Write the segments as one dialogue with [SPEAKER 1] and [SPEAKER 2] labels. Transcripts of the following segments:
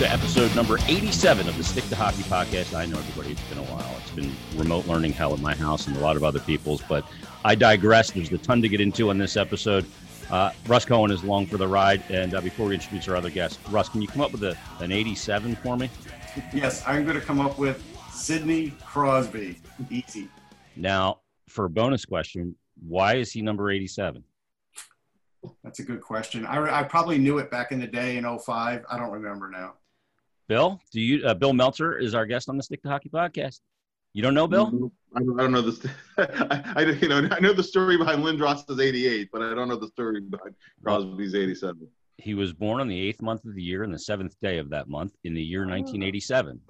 [SPEAKER 1] to episode number 87 of the Stick to Hockey podcast. I know everybody, it's been a while. It's been remote learning hell at my house and a lot of other people's, but I digress. There's a ton to get into on this episode. Uh, Russ Cohen is along for the ride. And uh, before we introduce our other guest, Russ, can you come up with a, an 87 for me?
[SPEAKER 2] Yes, I'm going to come up with Sidney Crosby. Easy.
[SPEAKER 1] Now, for a bonus question, why is he number 87?
[SPEAKER 2] That's a good question. I, I probably knew it back in the day in 05. I don't remember now.
[SPEAKER 1] Bill, do you? Uh, Bill Meltzer is our guest on the Stick to Hockey podcast. You don't know Bill?
[SPEAKER 3] I don't, I don't know this. I, I, you know I know the story behind Lindros's 88, but I don't know the story behind Crosby's 87.
[SPEAKER 1] He was born on the eighth month of the year and the seventh day of that month in the year 1987.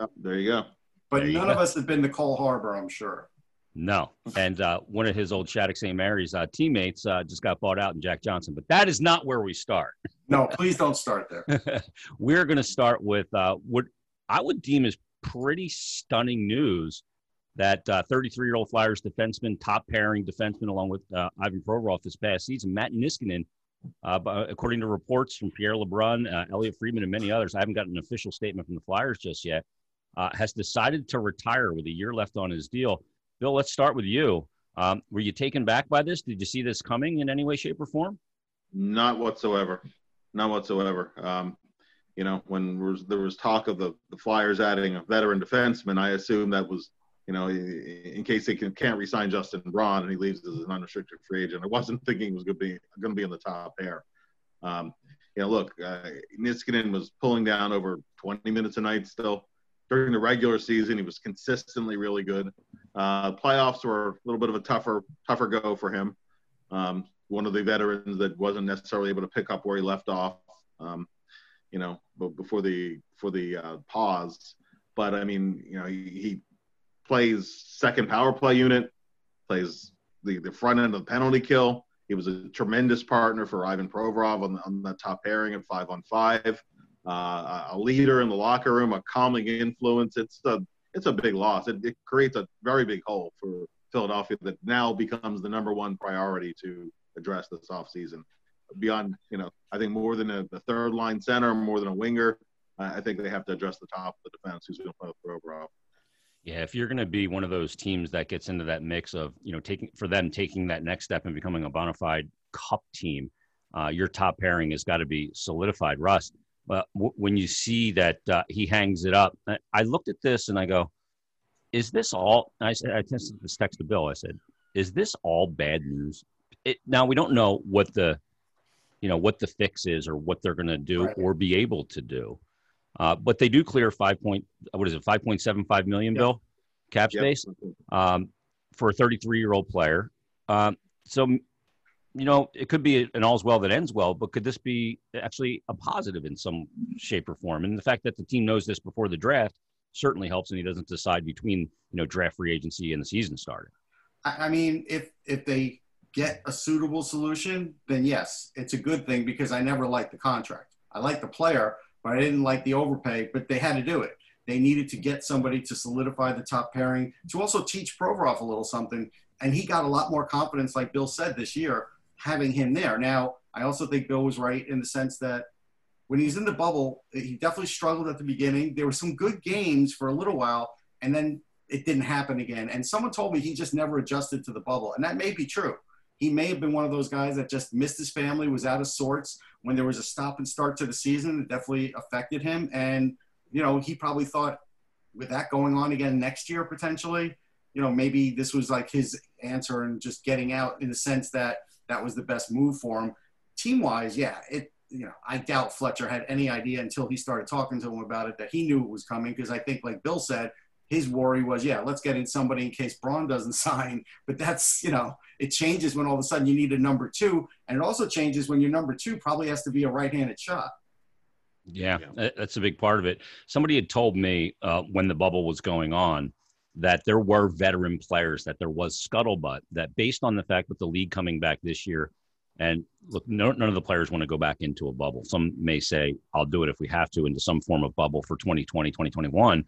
[SPEAKER 3] Oh, there you go.
[SPEAKER 2] But there none of us have been to Cole Harbour, I'm sure.
[SPEAKER 1] No. And uh, one of his old Shattuck St. Mary's uh, teammates uh, just got bought out in Jack Johnson. But that is not where we start.
[SPEAKER 2] No, please don't start there.
[SPEAKER 1] We're going to start with uh, what I would deem as pretty stunning news that 33 year old Flyers defenseman, top pairing defenseman, along with uh, Ivan Provorov this past season, Matt Niskanen, uh, according to reports from Pierre LeBrun, Elliotte Friedman, and many others, I haven't gotten an official statement from the Flyers just yet, has decided to retire with a year left on his deal. Bill, let's start with you. Um, were you taken back by this? Did you see this coming in any way, shape, or form?
[SPEAKER 3] Not whatsoever. Not whatsoever. Um, you know, when there was, there was talk of the, the Flyers adding a veteran defenseman, I assumed that was, you know, in case they can, can't resign Justin Braun and he leaves as an unrestricted free agent. I wasn't thinking he was going to be going to be in the top pair. Um, you know, look, uh, Niskanen was pulling down over 20 minutes a night still during the regular season. He was consistently really good. Uh, playoffs were a little bit of a tougher, tougher go for him. Um, one of the veterans that wasn't necessarily able to pick up where he left off, um, you know, before the for the uh, pause. But I mean, you know, he, he, plays second power play unit, plays the, the front end of the penalty kill. He was a tremendous partner for Ivan Provorov on the, on the top pairing at five on five uh, a leader in the locker room, a calming influence. It's a it's a big loss. It, it creates a very big hole for Philadelphia that now becomes the number one priority to address this offseason. Beyond, you know, I think more than a, the third line center, more than a winger, uh, I think they have to address the top of the defense who's going to play with overall.
[SPEAKER 1] Yeah, if you're going to be one of those teams that gets into that mix of, you know, taking for them taking that next step and becoming a bona fide cup team, uh, your top pairing has got to be solidified. Russ, uh, w- when you see that uh, he hangs it up, I, I, looked at this and I go, "Is this all?" I said, "I texted this text to Bill. I said, is this all bad news?" It, now we don't know what the, you know, what the fix is or what they're going to do right. or be able to do, uh, but they do clear five point what is it five point seven five million yep. Bill cap space yep. um, for a thirty three year old player. Um, so you know, it could be an all's well that ends well, but could this be actually a positive in some shape or form? And the fact that the team knows this before the draft certainly helps, and he doesn't decide between you know draft free agency and the season starting.
[SPEAKER 2] I mean, if if they get a suitable solution, then yes, it's a good thing because I never liked the contract. I liked the player, but I didn't like the overpay. But they had to do it. They needed to get somebody to solidify the top pairing, to also teach Provorov a little something. And he got a lot more confidence, like Bill said this year, having him there. Now, I also think Bill was right in the sense that when he's in the bubble, he definitely struggled at the beginning. There were some good games for a little while, and then it didn't happen again. And someone told me he just never adjusted to the bubble, and that may be true. He may have been one of those guys that just missed his family, was out of sorts when there was a stop and start to the season. It definitely affected him, and you know he probably thought with that going on again next year potentially, you know maybe this was like his answer and just getting out in the sense that that was the best move for him. Team wise, yeah, it you know I doubt Fletcher had any idea until he started talking to him about it that he knew it was coming because I think like Bill said, his worry was yeah let's get in somebody in case Braun doesn't sign. But that's you know it changes when all of a sudden you need a number two, and it also changes when your number two probably has to be a right-handed shot.
[SPEAKER 1] Yeah, that's a big part of it. Somebody had told me uh, when the bubble was going on that there were veteran players, that there was scuttlebutt, that based on the fact that the league coming back this year, and look, no, none of the players want to go back into a bubble. Some may say, I'll do it if we have to into some form of bubble for 2020, 2021.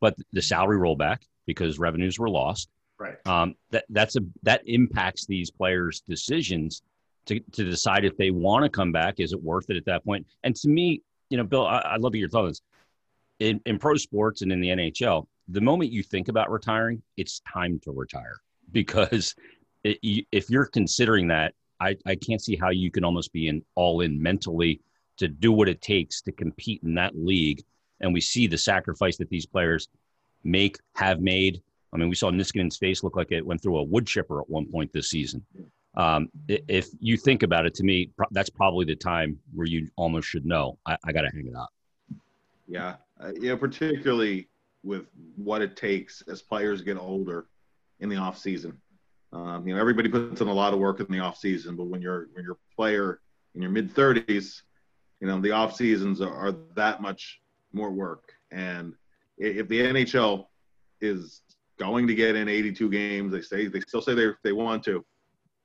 [SPEAKER 1] But the salary rollback, because revenues were lost,
[SPEAKER 2] right?
[SPEAKER 1] Um, that that's a that impacts these players' decisions to to decide if they want to come back. Is it worth it at that point? And to me, you know, Bill, I, would love to hear your thoughts. In, in pro sports and in the NHL, the moment you think about retiring, it's time to retire because it, if you're considering that, I, I can't see how you can almost be in all in mentally to do what it takes to compete in that league. And we see the sacrifice that these players make, have made. I mean, we saw Niskanen's face look like it went through a wood chipper at one point this season. Um, if you think about it, to me, that's probably the time where you almost should know I, I got to hang it up.
[SPEAKER 3] Yeah, uh, yeah, particularly with what it takes as players get older in the off season. Um, you know, everybody puts in a lot of work in the off season, but when you're when you're a player in your mid 30s, you know, the off seasons are, are that much more work. And if the NHL is going to get in 82 games, they say they still say they they want to.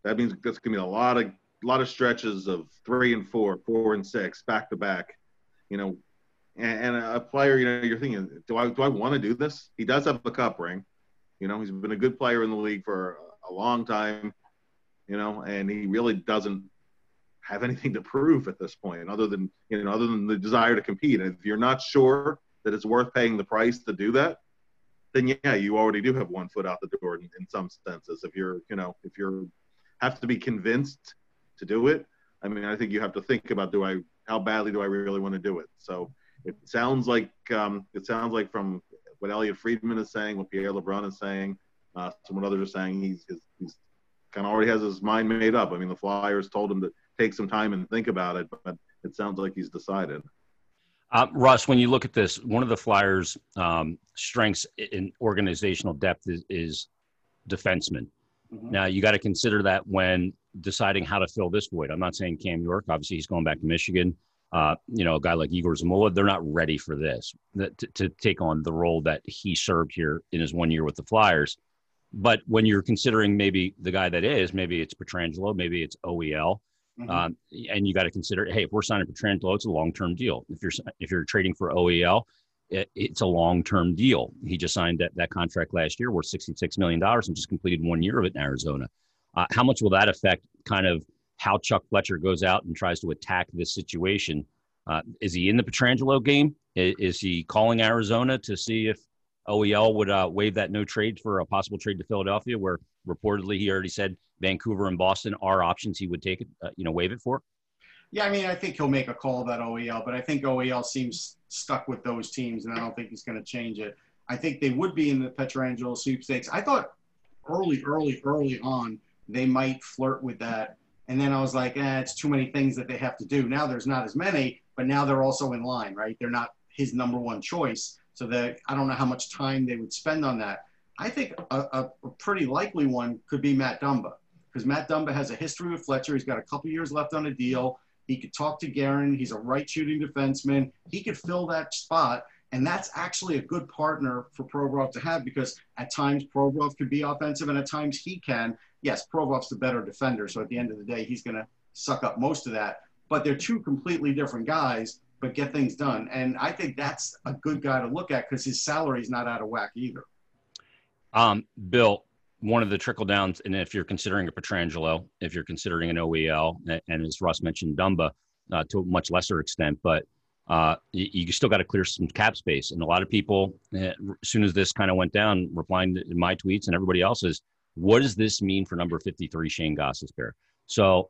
[SPEAKER 3] That means that's gonna be a lot of a lot of stretches of three and four, four and six, back to back. You know, and, and a player, you know, you're thinking, do I do I want to do this? He does have a cup ring. You know, he's been a good player in the league for a long time, you know, and he really doesn't have anything to prove at this point, other than you know, other than the desire to compete. And if you're not sure that it's worth paying the price to do that, then yeah, you already do have one foot out the door in, in some senses. If you're, you know, if you're have to be convinced to do it, I mean, I think you have to think about do I how badly do I really want to do it? So it sounds like um, it sounds like from what Elliotte Friedman is saying, what Pierre LeBrun is saying, uh, some what others are saying. He's, he's, he's kind of already has his mind made up. I mean, the Flyers told him to take some time and think about it, but it sounds like he's decided.
[SPEAKER 1] Uh, Russ, when you look at this, one of the Flyers' um, strengths in organizational depth is, is defensemen. Mm-hmm. Now, you got to consider that when deciding how to fill this void. I'm not saying Cam York. Obviously, he's going back to Michigan. Uh, you know, a guy like Igor Zamula, they're not ready for this to, to, take on the role that he served here in his one year with the Flyers. But when you're considering maybe the guy that is, maybe it's Pietrangelo, maybe it's OEL, mm-hmm. um, and you got to consider, hey, if we're signing Pietrangelo, it's a long term deal. If you're if you're trading for OEL, it, it's a long term deal. He just signed that, that contract last year worth sixty six million dollars and just completed one year of it in Arizona. Uh, how much will that affect kind of how Chuck Fletcher goes out and tries to attack this situation? Uh, is he in the Pietrangelo game? Is, is he calling Arizona to see if OEL would uh, waive that no trade for a possible trade to Philadelphia, where reportedly he already said Vancouver and Boston are options he would take it, uh, you know, waive it for.
[SPEAKER 2] Yeah, I mean, I think he'll make a call about OEL, but I think OEL seems stuck with those teams, and I don't think he's going to change it. I think they would be in the Pietrangelo sweepstakes. I thought early, early, early on they might flirt with that, and then I was like, eh, it's too many things that they have to do. Now there's not as many, but now they're also in line, right? They're not his number one choice. So that I don't know how much time they would spend on that. I think a, a, pretty likely one could be Matt Dumba because Matt Dumba has a history with Fletcher. He's got a couple years left on a deal. He could talk to Guerin. He's a right shooting defenseman. He could fill that spot. And that's actually a good partner for Provorov to have because at times Provorov could be offensive and at times he can. Yes, Provorov's the better defender. So at the end of the day, he's going to suck up most of that. But they're two completely different guys but get things done. And I think that's a good guy to look at because his salary is not out of whack either.
[SPEAKER 1] Um, Bill, one of the trickle downs, and if you're considering a Pietrangelo, if you're considering an OEL, and as Russ mentioned, Dumba uh, to a much lesser extent, but uh, you, you, still got to clear some cap space. And a lot of people, uh, as soon as this kind of went down, replying to my tweets and everybody else's, what does this mean for number 53, Shane Gostisbehere? So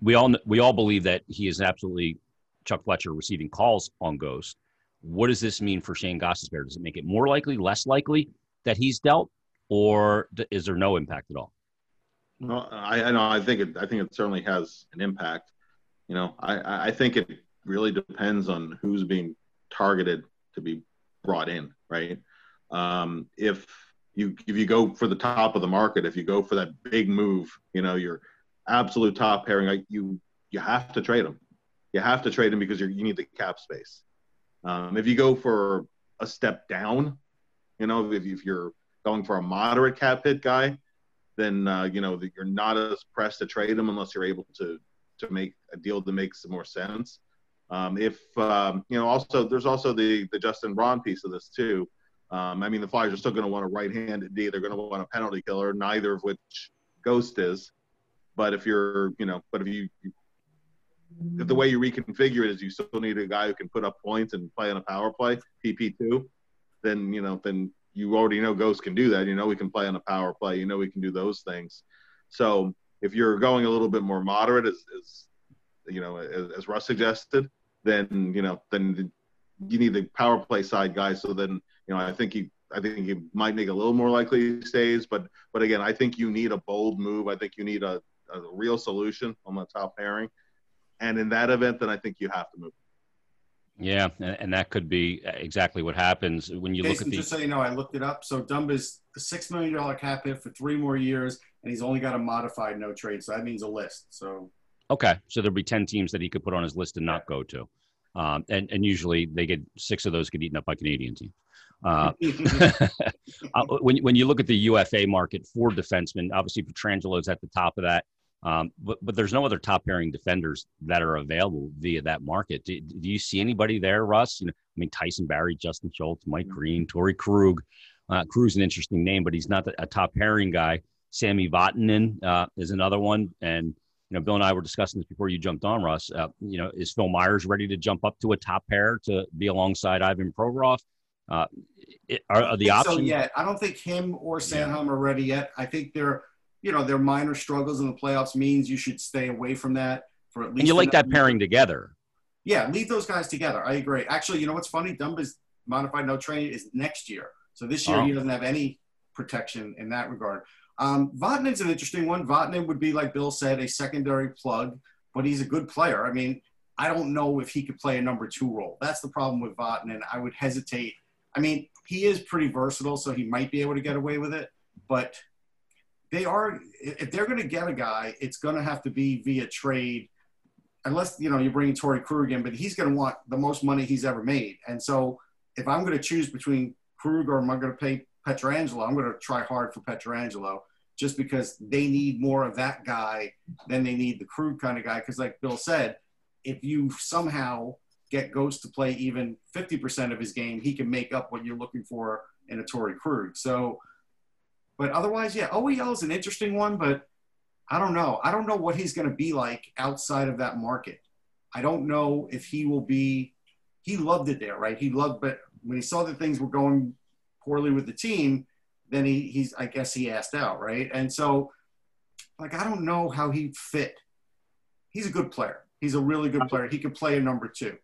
[SPEAKER 1] we all we all believe that he is absolutely Chuck Fletcher receiving calls on Ghost. What does this mean for Shane Gostisbehere? Does it make it more likely, less likely that he's dealt, or is there no impact at all?
[SPEAKER 3] Well, I, I know. I think it. I think it certainly has an impact. You know, I, I think it really depends on who's being targeted to be brought in, right? Um, if you if you go for the top of the market, if you go for that big move, you know, your absolute top pairing, you you have to trade them you have to trade him because you need the cap space. Um, if you go for a step down, you know, if, if you're going for a moderate cap hit guy, then uh, you know you're not as pressed to trade him unless you're able to to make a deal that makes more sense. Um, if um, you know, also there's also the the Justin Braun piece of this too. Um, I mean, the Flyers are still going to want a right-handed D. They're going to want a penalty killer, neither of which Ghost is. But if you're, you know, but if you, you if the way you reconfigure it is you still need a guy who can put up points and play on a power play, PP two, then you know then you already know Ghost can do that. You know we can play on a power play. You know we can do those things. So if you're going a little bit more moderate, as, as you know, as, as Russ suggested, then you know then you need the power play side guy. So then you know I think he I think he might make a little more likely stays. But but again, I think you need a bold move. I think you need a, a real solution on the top pairing. And in that event, then I think you have to move.
[SPEAKER 1] Yeah, and that could be exactly what happens when you
[SPEAKER 2] Jason,
[SPEAKER 1] look at the.
[SPEAKER 2] Just so you know, I looked it up. So Dumba's a six million dollar cap hit for three more years, and he's only got a modified no trade. So that means a list. So.
[SPEAKER 1] Okay, so there'll be ten teams that he could put on his list and not go to, um, and and usually they get six of those get eaten up by Canadian teams. Uh, uh, when when you look at the UFA market for defensemen, obviously Pietrangelo's at the top of that. Um, but, but there's no other top pairing defenders that are available via that market. Do, do you see anybody there, Russ? You know, I mean, Tyson Barrie, Justin Schultz, Mike mm-hmm. Green, Torey Krug. Uh, Krug's an interesting name, but he's not a top pairing guy. Sami Vatanen uh, is another one. And, you know, Bill and I were discussing this before you jumped on, Russ. Uh, you know, is Phil Myers ready to jump up to a top pair to be alongside Ivan Provorov? Uh, are, are the options? So
[SPEAKER 2] yet, I don't think him or Sanheim yeah. are ready yet. I think they're you know, their minor struggles in the playoffs means you should stay away from that for at least.
[SPEAKER 1] And you like that pairing together.
[SPEAKER 2] Yeah, leave those guys together. I agree. Actually, you know what's funny? Dumba's modified no training is next year. So this year oh. he doesn't have any protection in that regard. Um, Vatanen's an interesting one. Vatanen would be, like Bill said, a secondary plug, but he's a good player. I mean, I don't know if he could play a number two role. That's the problem with Vatanen. I would hesitate. I mean, he is pretty versatile, so he might be able to get away with it, but – they are if they're going to get a guy, it's going to have to be via trade, unless you know you're bringing Torey Krug in, but he's going to want the most money he's ever made. And so, if I'm going to choose between Krug or am I going to pay Pietrangelo, I'm going to try hard for Pietrangelo just because they need more of that guy than they need the Krug kind of guy. Because, like Bill said, if you somehow get Ghost to play even 50% of his game, he can make up what you're looking for in a Torey Krug. So but otherwise, yeah, OEL is an interesting one, but I don't know. I don't know what he's going to be like outside of that market. I don't know if he will be. He loved it there, right? He loved, but when he saw that things were going poorly with the team, then he he's I guess he asked out, right? And so, like, I don't know how he'd fit. He's a good player. He's a really good player. He could play a number two,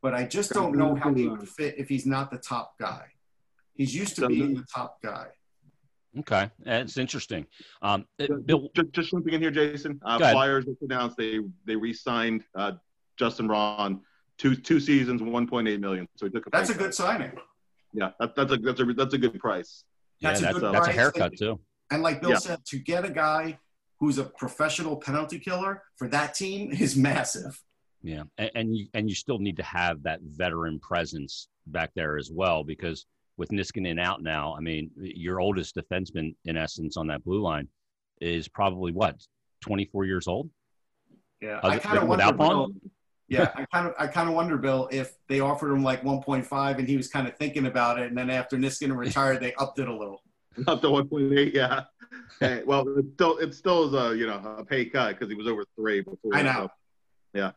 [SPEAKER 2] but I just don't know how he would fit if he's not the top guy. He's used to being the top guy.
[SPEAKER 1] Okay, it's interesting. Um,
[SPEAKER 3] it, Bill, just, just jumping in here, Jason. Uh, Flyers just announced they they re-signed uh, Justin Braun two two seasons, one point eight million. So he took a.
[SPEAKER 2] That's a good signing.
[SPEAKER 3] Yeah, that, that's a that's a that's a good price.
[SPEAKER 1] That's yeah, a that's, good that's price. a haircut and, too.
[SPEAKER 2] And like Bill yeah. said, to get a guy who's a professional penalty killer for that team is massive.
[SPEAKER 1] Yeah, and, and you and you still need to have that veteran presence back there as well because with Niskanen out now, I mean, your oldest defenseman in essence on that blue line is probably what 24 years old.
[SPEAKER 2] Yeah, I kind of wonder. Bill, yeah, I kind of I kind of wonder, Bill, if they offered him like 1.5 and he was kind of thinking about it, and then after Niskanen retired, they upped it a little.
[SPEAKER 3] Up to 1.8, yeah. hey, well, it still it still is a you know a pay cut because he was over three before.
[SPEAKER 2] I know. So,
[SPEAKER 3] yeah.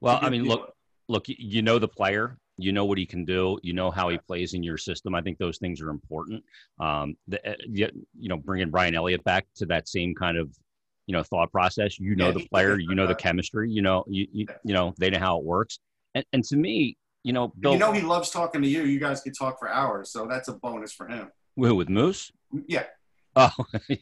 [SPEAKER 1] Well, I mean, look, look, you know the player you know what he can do you know how he plays in your system. I think those things are important. Um, the, eh, you, you know bringing brian elliott back to that same kind of you know thought process you know yeah, the player you know the chemistry you know you, you, you know they know how it works. And, and to me you know
[SPEAKER 2] Bill, you know he loves talking to you. You guys could talk for hours so that's a bonus for him.
[SPEAKER 1] Who with moose?
[SPEAKER 2] Yeah.
[SPEAKER 1] Oh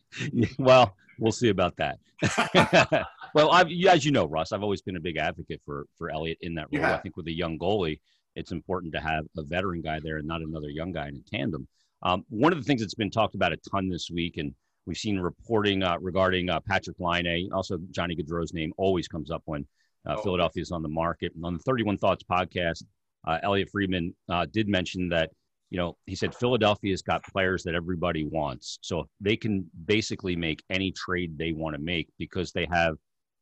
[SPEAKER 1] well we'll see about that. Well I've, as you know russ i've always been a big advocate for for elliott in that role. Yeah. i think with a young goalie it's important to have a veteran guy there and not another young guy in a tandem. Um, one of the things that's been talked about a ton this week, and we've seen reporting uh, regarding uh, Patrik Laine, also Johnny Gaudreau's name always comes up when uh, oh. Philadelphia is on the market. And on the 31 Thoughts podcast, uh, Elliotte Friedman uh, did mention that, you know, he said Philadelphia's got players that everybody wants. So they can basically make any trade they want to make because they have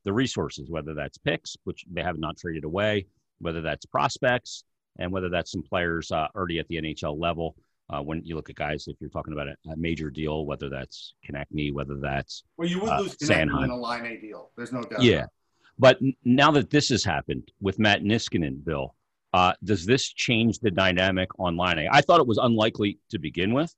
[SPEAKER 1] the resources, whether that's picks, which they have not traded away, whether that's prospects, and whether that's some players uh, already at the NHL level. Uh, when you look at guys, if you're talking about a, a major deal, whether that's Konecny, whether that's
[SPEAKER 2] well, you would uh, lose Konecny in a Laine deal. There's no doubt.
[SPEAKER 1] Yeah, But now that this has happened with Matt Niskanen, Bill, uh, does this change the dynamic on Laine? I thought it was unlikely to begin with.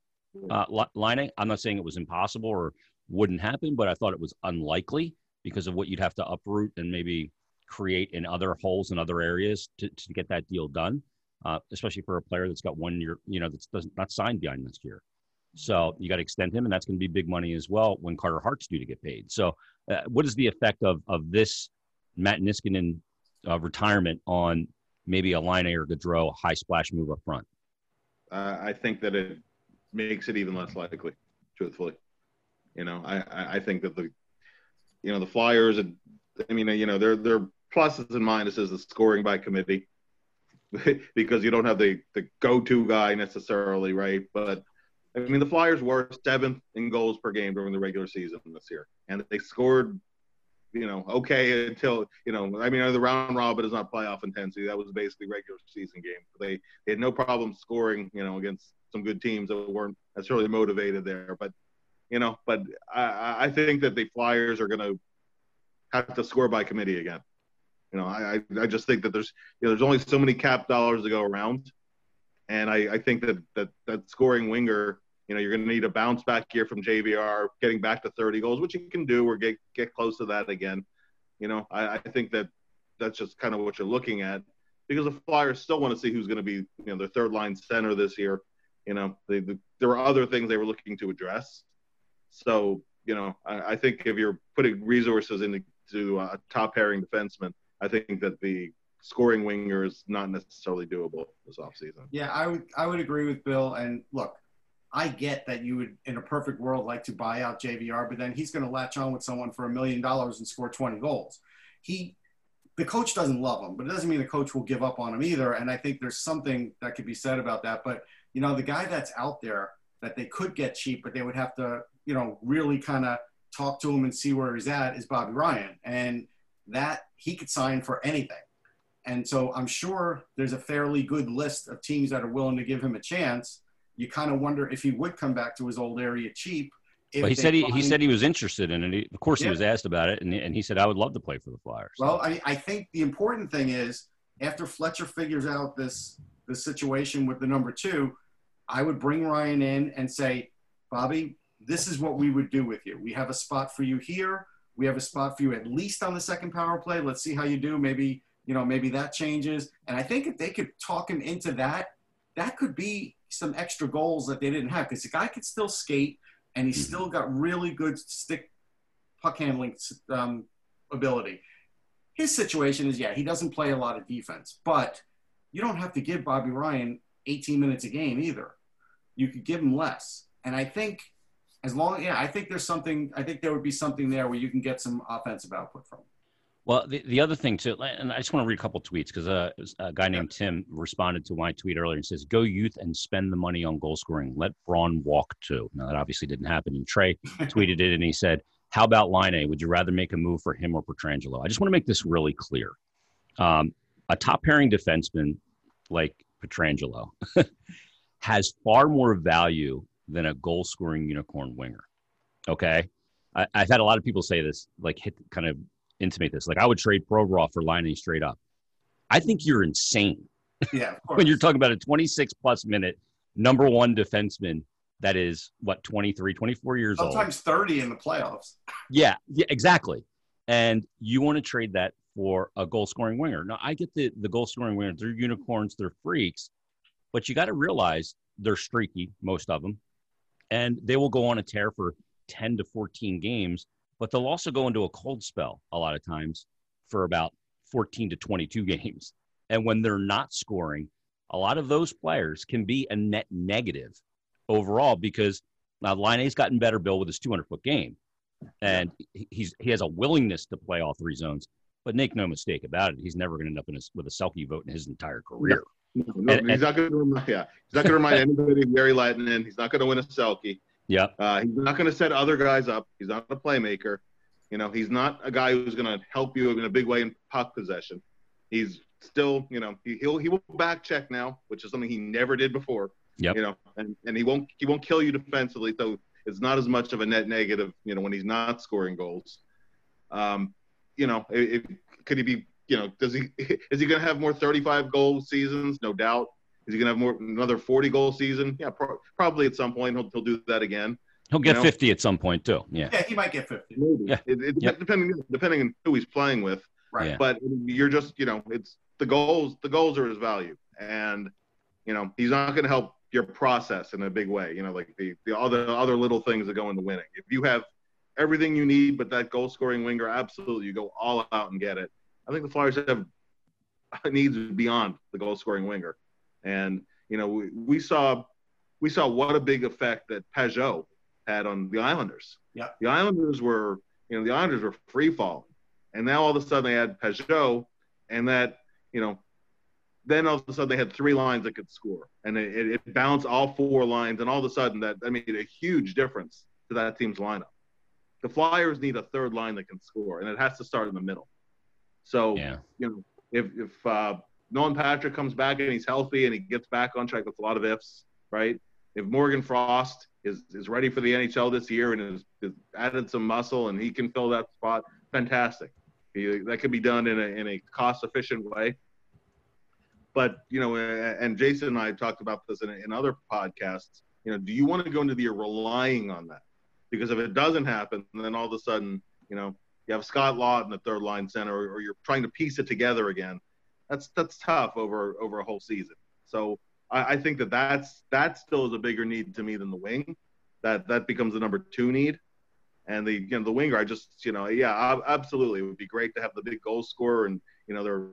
[SPEAKER 1] Uh, Laine. I'm not saying it was impossible or wouldn't happen, but I thought it was unlikely because of what you'd have to uproot and maybe create in other holes in other areas to, to get that deal done, uh, especially for a player that's got one year, you know, that's not signed behind next year. So you got to extend him, and that's going to be big money as well when Carter Hart's due to get paid. So, uh, what is the effect of of this Matt Niskanen uh, retirement on maybe a Laine or Gaudreau high splash move up front?
[SPEAKER 3] Uh, I think that it makes it even less likely, truthfully. You know, I, I think that the, you know, the Flyers, and I mean, you know, they're, they're pluses and minuses of scoring by committee because you don't have the, the go-to guy necessarily, right? But I mean, the Flyers were seventh in goals per game during the regular season this year, and they scored you know, okay until you know. I mean, the round robin is not playoff intensity. That was basically regular season game. They they had no problem scoring, you know, against some good teams that weren't necessarily motivated there. But you know, but I, I think that the Flyers are going to have to score by committee again. You know, I I just think that there's you know there's only so many cap dollars to go around, and I I think that that that scoring winger you know, you're going to need a bounce back year from JVR, getting back to 30 goals, which you can do, or get get close to that again. You know, I, I think that that's just kind of what you're looking at because the Flyers still want to see who's going to be, you know, their third line center this year. You know, they, the, there are other things they were looking to address. So, you know, I, I think if you're putting resources into a top pairing defenseman, I think that the scoring winger is not necessarily doable this offseason.
[SPEAKER 2] Yeah, I would I would agree with Bill. And look, I get that you would, in a perfect world, like to buy out JVR, but then he's going to latch on with someone for a million dollars and score 20 goals. He, the coach doesn't love him, but it doesn't mean the coach will give up on him either. And I think there's something that could be said about that. But you know, the guy that's out there that they could get cheap, but they would have to, you know, really kind of talk to him and see where he's at is Bobby Ryan, and that he could sign for anything. And so I'm sure there's a fairly good list of teams that are willing to give him a chance you kind of wonder if he would come back to his old area cheap.
[SPEAKER 1] Well, he said he, he said he was interested in it. He, of course, yeah. he was asked about it, and, and he said, "I would love to play for the Flyers."
[SPEAKER 2] Well, I, I think the important thing is after Fletcher figures out this this situation with the number two, I would bring Ryan in and say, Bobby, this is what we would do with you. We have a spot for you here. We have a spot for you at least on the second power play. Let's see how you do. Maybe you know maybe that changes. And I think if they could talk him into that, that could be some extra goals that they didn't have because the guy could still skate and he's mm-hmm. still got really good stick puck handling um, ability. His situation is, yeah, he doesn't play a lot of defense, but you don't have to give Bobby Ryan 18 minutes a game either. You could give him less. And I think as long, yeah, I think there's something, I think there would be something there where you can get some offensive output from.
[SPEAKER 1] Well, the, the other thing too, and I just want to read a couple tweets because uh, a guy named Tim responded to my tweet earlier and says, "Go youth and spend the money on goal scoring. Let Braun walk too." Now that obviously didn't happen. And Trey tweeted it and he said, "How about Laine? Would you rather make a move for him or Pietrangelo?" I just want to make this really clear. Um, a top pairing defenseman like Pietrangelo has far more value than a goal scoring unicorn winger. Okay, I, I've had a lot of people say this, like hit kind of intimate this. Like I would trade Provorov for Laine straight up. I think you're insane.
[SPEAKER 2] Yeah,
[SPEAKER 1] when you're talking about a 26 plus minute number one defenseman that is what 23, 24 years
[SPEAKER 2] Sometimes
[SPEAKER 1] old.
[SPEAKER 2] Sometimes 30 in the playoffs.
[SPEAKER 1] Yeah, yeah, exactly. And you want to trade that for a goal scoring winger. Now I get the the goal scoring wingers. They're unicorns. They're freaks, but you got to realize they're streaky, most of them, and they will go on a tear for 10 to 14 games but they'll also go into a cold spell a lot of times for about 14 to 22 games. And when they're not scoring, a lot of those players can be a net negative overall because uh, now Laine's gotten better, Bill, with his 200 foot game. And he's he has a willingness to play all three zones. But make no mistake about it, he's never going to end up in a, with a Selke vote in his entire career.
[SPEAKER 3] No, no, and, he's and, not going to remind. Yeah, he's not going to remind anybody of Jere Lehtinen. He's not going to win a Selke.
[SPEAKER 1] Yeah.
[SPEAKER 3] Uh, he's not going to set other guys up. He's not a playmaker. You know, he's not a guy who's going to help you in a big way in puck possession. He's still, you know, he, will he will back check now, which is something he never did before.
[SPEAKER 1] Yeah,
[SPEAKER 3] You know, and, and he won't he won't kill you defensively, so it's not as much of a net negative. You know, when he's not scoring goals. Um, you know, if could he be? You know, does he is he going to have more 35 goal seasons? No doubt. Is he going to have more another 40 goal season? Yeah, pro- probably at some point he'll he'll do that again.
[SPEAKER 1] He'll get
[SPEAKER 3] You know?
[SPEAKER 1] 50 at some point too. Yeah.
[SPEAKER 2] Yeah, he might get 50.
[SPEAKER 3] Maybe.
[SPEAKER 1] Yeah.
[SPEAKER 3] It, it,
[SPEAKER 1] Yep.
[SPEAKER 3] Depending depending on who he's playing with,
[SPEAKER 2] Right.
[SPEAKER 1] Yeah.
[SPEAKER 3] but you're just you know it's the goals the goals are his value and you know he's not going to help your process in a big way you know like the the other other little things that go into winning if you have everything you need but that goal scoring winger absolutely you go all out and get it i think the flyers have needs beyond the goal scoring winger and you know we, we saw we saw what a big effect that Pageau had on the Islanders.
[SPEAKER 2] Yeah.
[SPEAKER 3] The Islanders were, you know, the Islanders were free falling. And now all of a sudden they had Pageau and that, you know, then all of a sudden they had three lines that could score. And it, it, bounced all four lines. And all of a sudden that, that made a huge difference to that team's lineup. The Flyers need a third line that can score, and it has to start in the middle. So,
[SPEAKER 1] Yeah.
[SPEAKER 3] you know, if, if uh, Nolan Patrick comes back and he's healthy and he gets back on track with a lot of ifs, right? If Morgan Frost is, is ready for the NHL this year and has, has added some muscle and he can fill that spot, fantastic. He, that could be done in a, in a cost efficient way. But, you know, and Jason and I talked about this in, in other podcasts. You know, do you want to go into the year relying on that? Because if it doesn't happen, then all of a sudden, you know, you have Scott Laughton in the third line center, or, or you're trying to piece it together again. That's that's tough over over a whole season. So I, I think that that's that still is a bigger need to me than the wing. That that becomes the number two need, and the you know the winger. I just you know yeah ab- absolutely it would be great to have the big goal scorer and you know their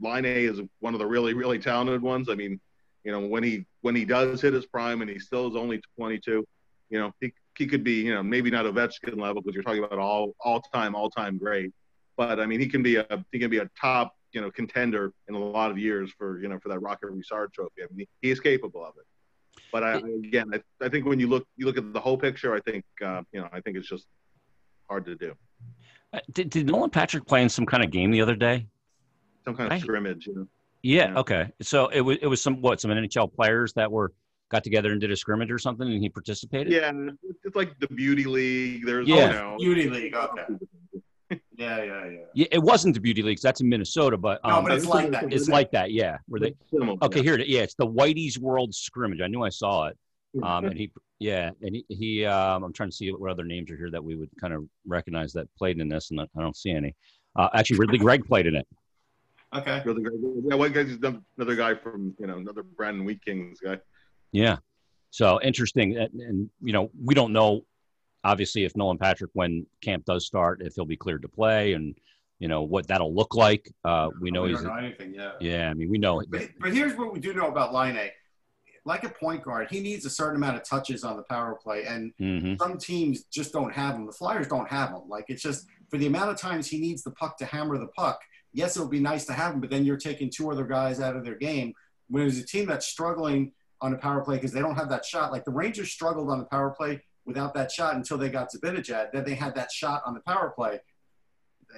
[SPEAKER 3] Laine is one of the really really talented ones. I mean you know when he when he does hit his prime and he still is only 22, you know he he could be you know maybe not Ovechkin level because you're talking about all all time all time great, but I mean he can be a he can be a top you know contender in a lot of years for you know for that Rocket Richard Trophy. I mean he, is capable of it. But I, again, I, I think when you look you look at the whole picture, I think uh, you know I think it's just hard to do.
[SPEAKER 1] Uh, Did, did Nolan Patrick play in some kind of game the other day?
[SPEAKER 3] Some kind of
[SPEAKER 1] I-
[SPEAKER 3] scrimmage, you know.
[SPEAKER 1] Yeah.
[SPEAKER 3] Yeah.
[SPEAKER 1] Okay. So it was it was some what some NHL players that were got together and did a scrimmage or something, and he participated.
[SPEAKER 3] Yeah, it's like the beauty league. There's
[SPEAKER 1] Yeah.
[SPEAKER 3] you know,
[SPEAKER 2] Beauty League. Okay. Yeah, yeah, yeah.
[SPEAKER 1] Yeah, it wasn't the beauty leagues. That's in Minnesota, but
[SPEAKER 2] No,
[SPEAKER 1] um,
[SPEAKER 2] but it's like that.
[SPEAKER 1] it's like that. Yeah. Where they okay here? it- Yeah, it's the Whitey's World Scrimmage. I knew I saw it. Um, and he yeah, and he, he um, I'm trying to see what other names are here that we would kind of recognize that played in this, and I don't see any. Uh, actually, Ridly Greig played in it.
[SPEAKER 2] Okay.
[SPEAKER 3] Really great. Yeah, one guy's another guy from you know another Brandon Wheat Kings guy.
[SPEAKER 1] Yeah. So interesting. And, and, you know, we don't know, obviously, if Nolan Patrick, when camp does start, if he'll be cleared to play and, you know, what that'll look like. Uh, we know
[SPEAKER 2] we
[SPEAKER 1] he's,
[SPEAKER 2] know anything yet.
[SPEAKER 1] yeah, I mean, we know.
[SPEAKER 2] But, but here's what we do know about Laine. Like a point guard, he needs a certain amount of touches on the power play, and
[SPEAKER 1] hmm
[SPEAKER 2] some teams just don't have them. The Flyers don't have them. Like it's just for the amount of times he needs the puck to hammer the puck. Yes, it would be nice to have him, but then you're taking two other guys out of their game. When there's a team that's struggling on the power play because they don't have that shot, like the Rangers struggled on the power play without that shot until they got to Zibanejad. Then they had that shot on the power play.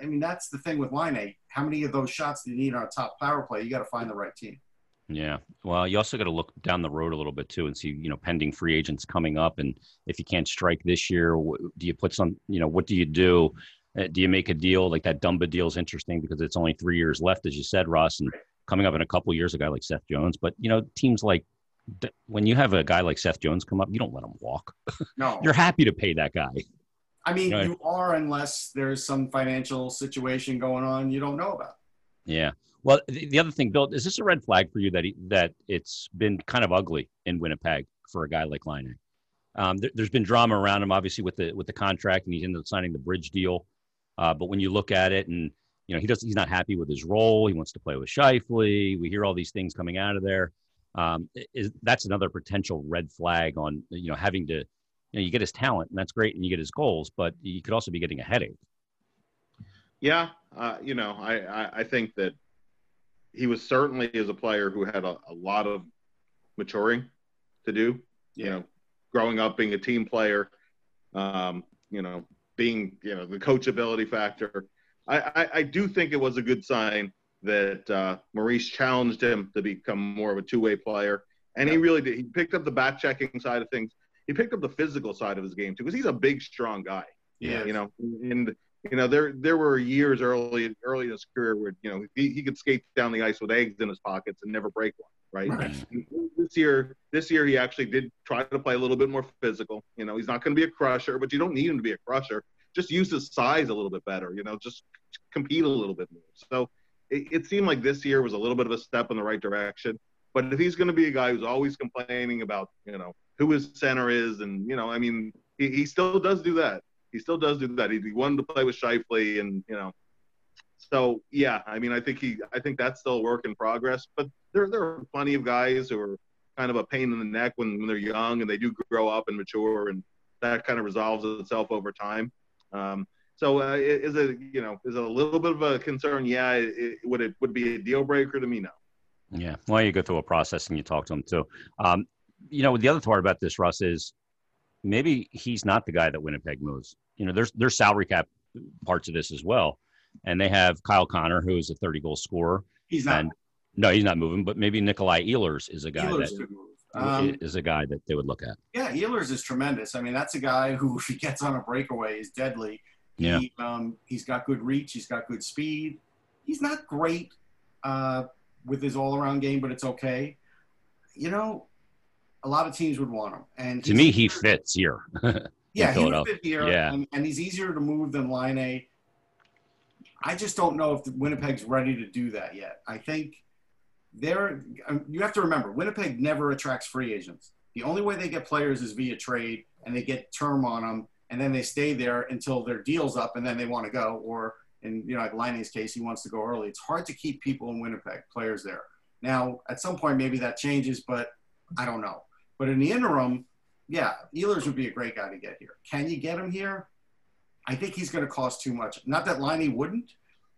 [SPEAKER 2] I mean, that's the thing with Laine. How many of those shots do you need on a top power play? You got to find the right team.
[SPEAKER 1] Yeah. Well, you also got to look down the road a little bit too and see, you know, pending free agents coming up. And if you can't strike this year, do you put some, you know, what do you do? Uh, do you make a deal like that Dumba deal is interesting because it's only three years left, as you said, Russ, and coming up in a couple years, a guy like Seth Jones. But, you know, teams like, when you have a guy like Seth Jones come up, you don't let him walk.
[SPEAKER 2] No,
[SPEAKER 1] You're happy to pay that guy.
[SPEAKER 2] I mean,
[SPEAKER 1] Right.
[SPEAKER 2] you are unless there's some financial situation going on you don't know about.
[SPEAKER 1] Yeah. Well, the, the other thing, Bill, is this a red flag for you that he, that it's been kind of ugly in Winnipeg for a guy like Laine Um, there, there's been drama around him, obviously, with the with the contract, and he's ended up signing the bridge deal. Uh, but when you look at it, and you know, he does he's not happy with his role. He wants to play with Scheifele. We hear all these things coming out of there. Um, is that's another potential red flag on you know having to, you know, you get his talent, and that's great, and you get his goals, but you could also be getting a headache.
[SPEAKER 3] Yeah, uh, you know, I, I I think that he was certainly as a player who had a, a lot of maturing to do. You know, growing up being a team player, um, you know, being you know the coachability factor. I, I, I do think it was a good sign that uh, Maurice challenged him to become more of a two-way player, and he really did. He picked up the back checking side of things. He picked up the physical side of his game too, because he's a big, strong guy.
[SPEAKER 2] Yeah,
[SPEAKER 3] you know, and you know, there there were years early early in his career where you know he, he could skate down the ice with eggs in his pockets and never break one. Right?
[SPEAKER 2] Right.
[SPEAKER 3] This year, this year he actually did try to play a little bit more physical. You know, he's not going to be a crusher, but you don't need him to be a crusher. Just use his size a little bit better. You know, just compete a little bit more. So it, it seemed like this year was a little bit of a step in the right direction. But if he's going to be a guy who's always complaining about, you know, who his center is, and you know, I mean, he, he still does do that. He still does do that. He, he wanted to play with Scheifele, and you know, so yeah, I mean, I think he, I think that's still a work in progress. But there, there are plenty of guys who are kind of a pain in the neck when, when they're young and they do grow up and mature, and that kind of resolves itself over time. Um, so uh, is it, you know, is it a little bit of a concern? Yeah. It, would it would be a deal breaker to me? No.
[SPEAKER 1] Yeah. Well, you go through a process and you talk to him too. Um, you know, the other part about this, Russ, is maybe he's not the guy that Winnipeg moves. You know, there's there's salary cap parts of this as well, and they have Kyle Connor, who is a 30 goal scorer.
[SPEAKER 2] He's not.
[SPEAKER 1] And, no, he's not moving. But maybe Nikolai Ehlers is a guy
[SPEAKER 2] Ehlers
[SPEAKER 1] that.
[SPEAKER 2] Um,
[SPEAKER 1] is a guy that they would look at.
[SPEAKER 2] yeah, Ehlers is tremendous. I mean, that's a guy who, if he gets on a breakaway, is deadly.
[SPEAKER 1] Yeah.
[SPEAKER 2] He, um, he's got good reach. He's got good speed. He's not great uh, with his all-around game, but it's okay. You know, a lot of teams would want him. And
[SPEAKER 1] To me, he fits here.
[SPEAKER 2] Yeah, he would fit here,
[SPEAKER 1] Yeah.
[SPEAKER 2] and, and he's easier to move than Laine. I just don't know if Winnipeg's ready to do that yet. I think they're. um, You have to remember, Winnipeg never attracts free agents. The only way they get players is via trade, and they get term on them, and then they stay there until their deal's up, and then they want to go. Or in you know, like Laine's case, he wants to go early. It's hard to keep people in Winnipeg, players there. Now, at some point, maybe that changes, but I don't know. But in the interim, yeah, Ehlers would be a great guy to get here. Can you get him here? I think he's going to cost too much. Not that Laine wouldn't,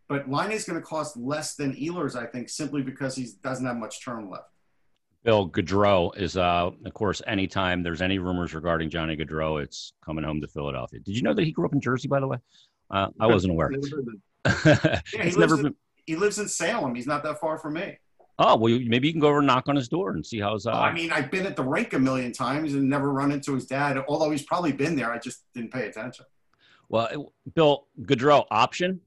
[SPEAKER 2] but Laine is going to cost less than Ehlers, I think, simply because he doesn't have much term left.
[SPEAKER 1] Bill Gaudreau is, uh, of course, anytime there's any rumors regarding Johnny Gaudreau, it's coming home to Philadelphia. Did you know that he grew up in Jersey, by the way? Uh, I wasn't aware.
[SPEAKER 2] Yeah, he lives
[SPEAKER 1] never
[SPEAKER 2] in-
[SPEAKER 1] been.
[SPEAKER 2] He lives in Salem. He's not that far from me.
[SPEAKER 1] Oh well, maybe you can go over and knock on his door and see how's. Uh,
[SPEAKER 2] I mean, I've been at the rink a million times and never run into his dad, although he's probably been there. I just didn't pay attention.
[SPEAKER 1] Well, Bill Gaudreau option,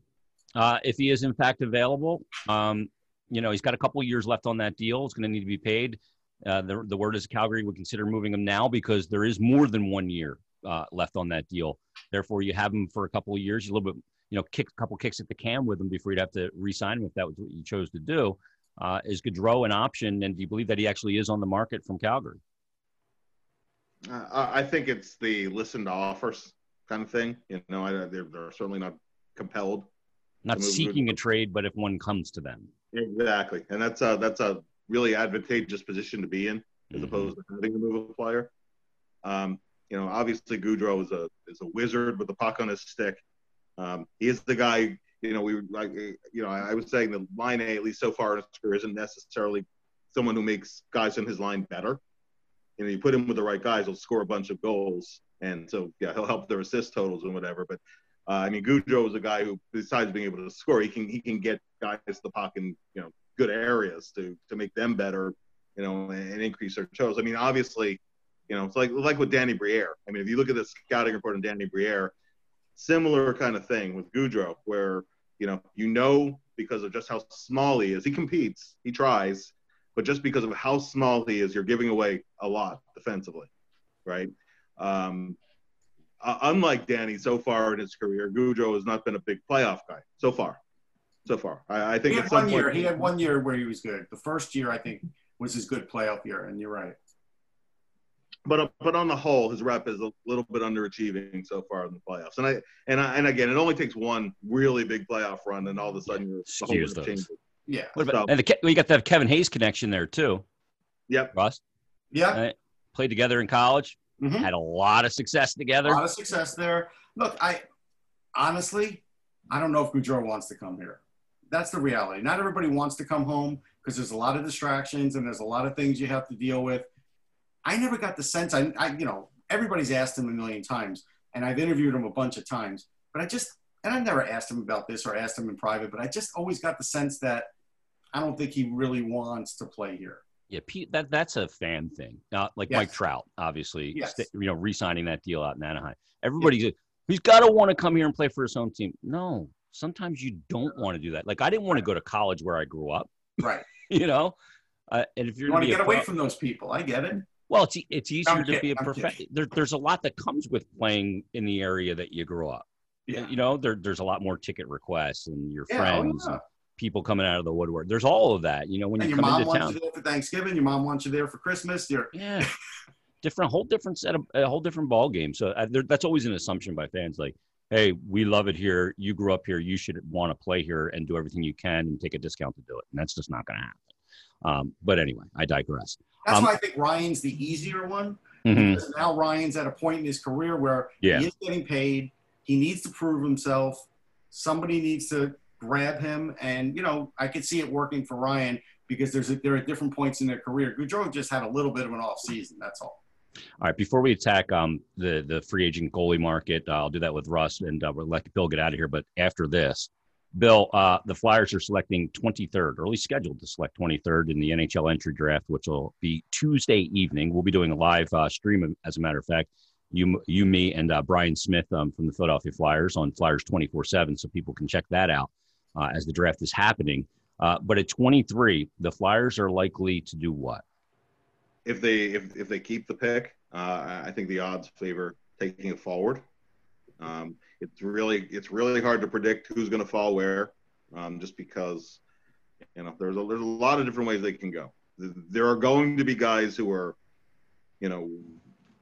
[SPEAKER 1] uh, if he is in fact available. Um, you know, he's got a couple years left on that deal. It's going to need to be paid. Uh, the, the word is Calgary would consider moving him now because there is more than one year uh, left on that deal. Therefore, you have him for a couple of years, a little bit, you know, kick a couple kicks at the can with him before you'd have to re-sign him if that was what you chose to do. Uh, is Gaudreau an option, and do you believe that he actually is on the market from Calgary?
[SPEAKER 3] Uh, I I think it's the listen to offers kind of thing. You know, I, they're, they're certainly not compelled.
[SPEAKER 1] Not
[SPEAKER 3] move-
[SPEAKER 1] seeking a trade, but if one comes to them.
[SPEAKER 3] Exactly, and that's a that's a really advantageous position to be in, as
[SPEAKER 1] Mhm.
[SPEAKER 3] opposed to having to move a player. Um, you know, obviously Gaudreau is a is a wizard with the puck on his stick. Um, he is the guy. You know, we like, you know, I, I was saying that Laine, at least so far in his career, isn't necessarily someone who makes guys in his line better. You know, you put him with the right guys, he'll score a bunch of goals, and so yeah, he'll help their assist totals and whatever. But uh, I mean, Gaudreau is a guy who, besides being able to score, he can he can get guys the puck and you know good areas to to make them better, you know, and, increase their totals. I mean, obviously, you know, it's like like with Danny Briere. I mean, if you look at the scouting report on Danny Briere, similar kind of thing with Gaudreau, where you know you know because of just how small he is, he competes, he tries, but just because of how small he is, you're giving away a lot defensively, right? Um, uh, unlike Danny, so far in his career, Gaudreau has not been a big playoff guy so far. So far, I, I think
[SPEAKER 2] He
[SPEAKER 3] at
[SPEAKER 2] had
[SPEAKER 3] some
[SPEAKER 2] one
[SPEAKER 3] point,
[SPEAKER 2] year. He had one year where he was good. The first year, I think, was his good playoff year, and you're right.
[SPEAKER 3] but uh, but on the whole, his rep is a little bit underachieving so far in the playoffs. And I and I, and again, it only takes one really big playoff run, and all of a sudden, you're, the whole
[SPEAKER 1] Skews
[SPEAKER 3] rep
[SPEAKER 1] those.
[SPEAKER 3] changes.
[SPEAKER 2] Yeah.
[SPEAKER 1] What about,
[SPEAKER 3] So-
[SPEAKER 1] and the, Ke- we got that Kevin Hayes connection there too.
[SPEAKER 3] Yep.
[SPEAKER 1] Russ
[SPEAKER 2] Yeah.
[SPEAKER 1] played together in college,
[SPEAKER 2] Mhm.
[SPEAKER 1] had a lot of success together.
[SPEAKER 2] A lot of success there. Look, I honestly, I don't know if Gaudreau wants to come here. That's the reality. Not everybody wants to come home because there's a lot of distractions and there's a lot of things you have to deal with. I never got the sense. I, I you know, everybody's asked him a million times, and I've interviewed him a bunch of times, but I just, and I've never asked him about this or asked him in private, but I just always got the sense that I don't think he really wants to play here.
[SPEAKER 1] Yeah, Pete, that that's a fan thing. Uh, like
[SPEAKER 2] Yes.
[SPEAKER 1] Mike Trout, obviously,
[SPEAKER 2] Yes.
[SPEAKER 1] sta- you know, re-signing that deal out in Anaheim. Everybody, He's got to want to come here and play for his home team. No, sometimes you don't want to do that. Like I didn't want to go to college where I grew up.
[SPEAKER 2] Right.
[SPEAKER 1] you know, uh, and if you're
[SPEAKER 2] You want to
[SPEAKER 1] be a
[SPEAKER 2] get away
[SPEAKER 1] pro-
[SPEAKER 2] from those people. I get it.
[SPEAKER 1] well, it's it's easier
[SPEAKER 2] I'm
[SPEAKER 1] to be
[SPEAKER 2] kidding,
[SPEAKER 1] a
[SPEAKER 2] I'm
[SPEAKER 1] professional. There, there's a lot that comes with playing in the area that you grew up.
[SPEAKER 2] Yeah.
[SPEAKER 1] You know, there, there's a lot more ticket requests and your
[SPEAKER 2] Yeah, oh,
[SPEAKER 1] friends,
[SPEAKER 2] yeah.
[SPEAKER 1] and people coming out of the woodwork. There's all of that. You know, when
[SPEAKER 2] And
[SPEAKER 1] you
[SPEAKER 2] your
[SPEAKER 1] come
[SPEAKER 2] mom
[SPEAKER 1] into
[SPEAKER 2] wants
[SPEAKER 1] town.
[SPEAKER 2] you there for Thanksgiving. Your mom wants you there for Christmas. You're
[SPEAKER 1] Yeah, different, whole different set of a whole different ball game. So uh, there, that's always an assumption by fans, like, "Hey, we love it here. You grew up here. You should want to play here and do everything you can and take a discount to do it." And that's just not going to happen. Um, but anyway, I digress.
[SPEAKER 2] That's
[SPEAKER 1] Um,
[SPEAKER 2] why I think Ryan's the easier one.
[SPEAKER 1] Mhm.
[SPEAKER 2] Because now Ryan's at a point in his career where
[SPEAKER 1] Yeah.
[SPEAKER 2] he is getting paid. He needs to prove himself. Somebody needs to grab him, and you know I could see it working for Ryan because there's a, there are different points in their career. Gaudreau just had a little bit of an off season. That's all.
[SPEAKER 1] All right, before we attack um, the the free agent goalie market, uh, I'll do that with Russ, and uh, we'll let Bill get out of here. But after this, Bill, uh, the Flyers are selecting 23rd, or at least scheduled to select 23rd in the NHL entry draft, which will be Tuesday evening. We'll be doing a live uh, stream, as a matter of fact. You, you, me, and uh, Brian Smith um, from the Philadelphia Flyers on Flyers 24/7, so people can check that out uh, as the draft is happening. But at 23, the Flyers are likely to do what?
[SPEAKER 3] If they if, if they keep the pick, uh, I think the odds favor taking it forward. Um, it's really it's really hard to predict who's going to fall where, um, just because you know there's a there's a lot of different ways they can go. There are going to be guys who are, you know,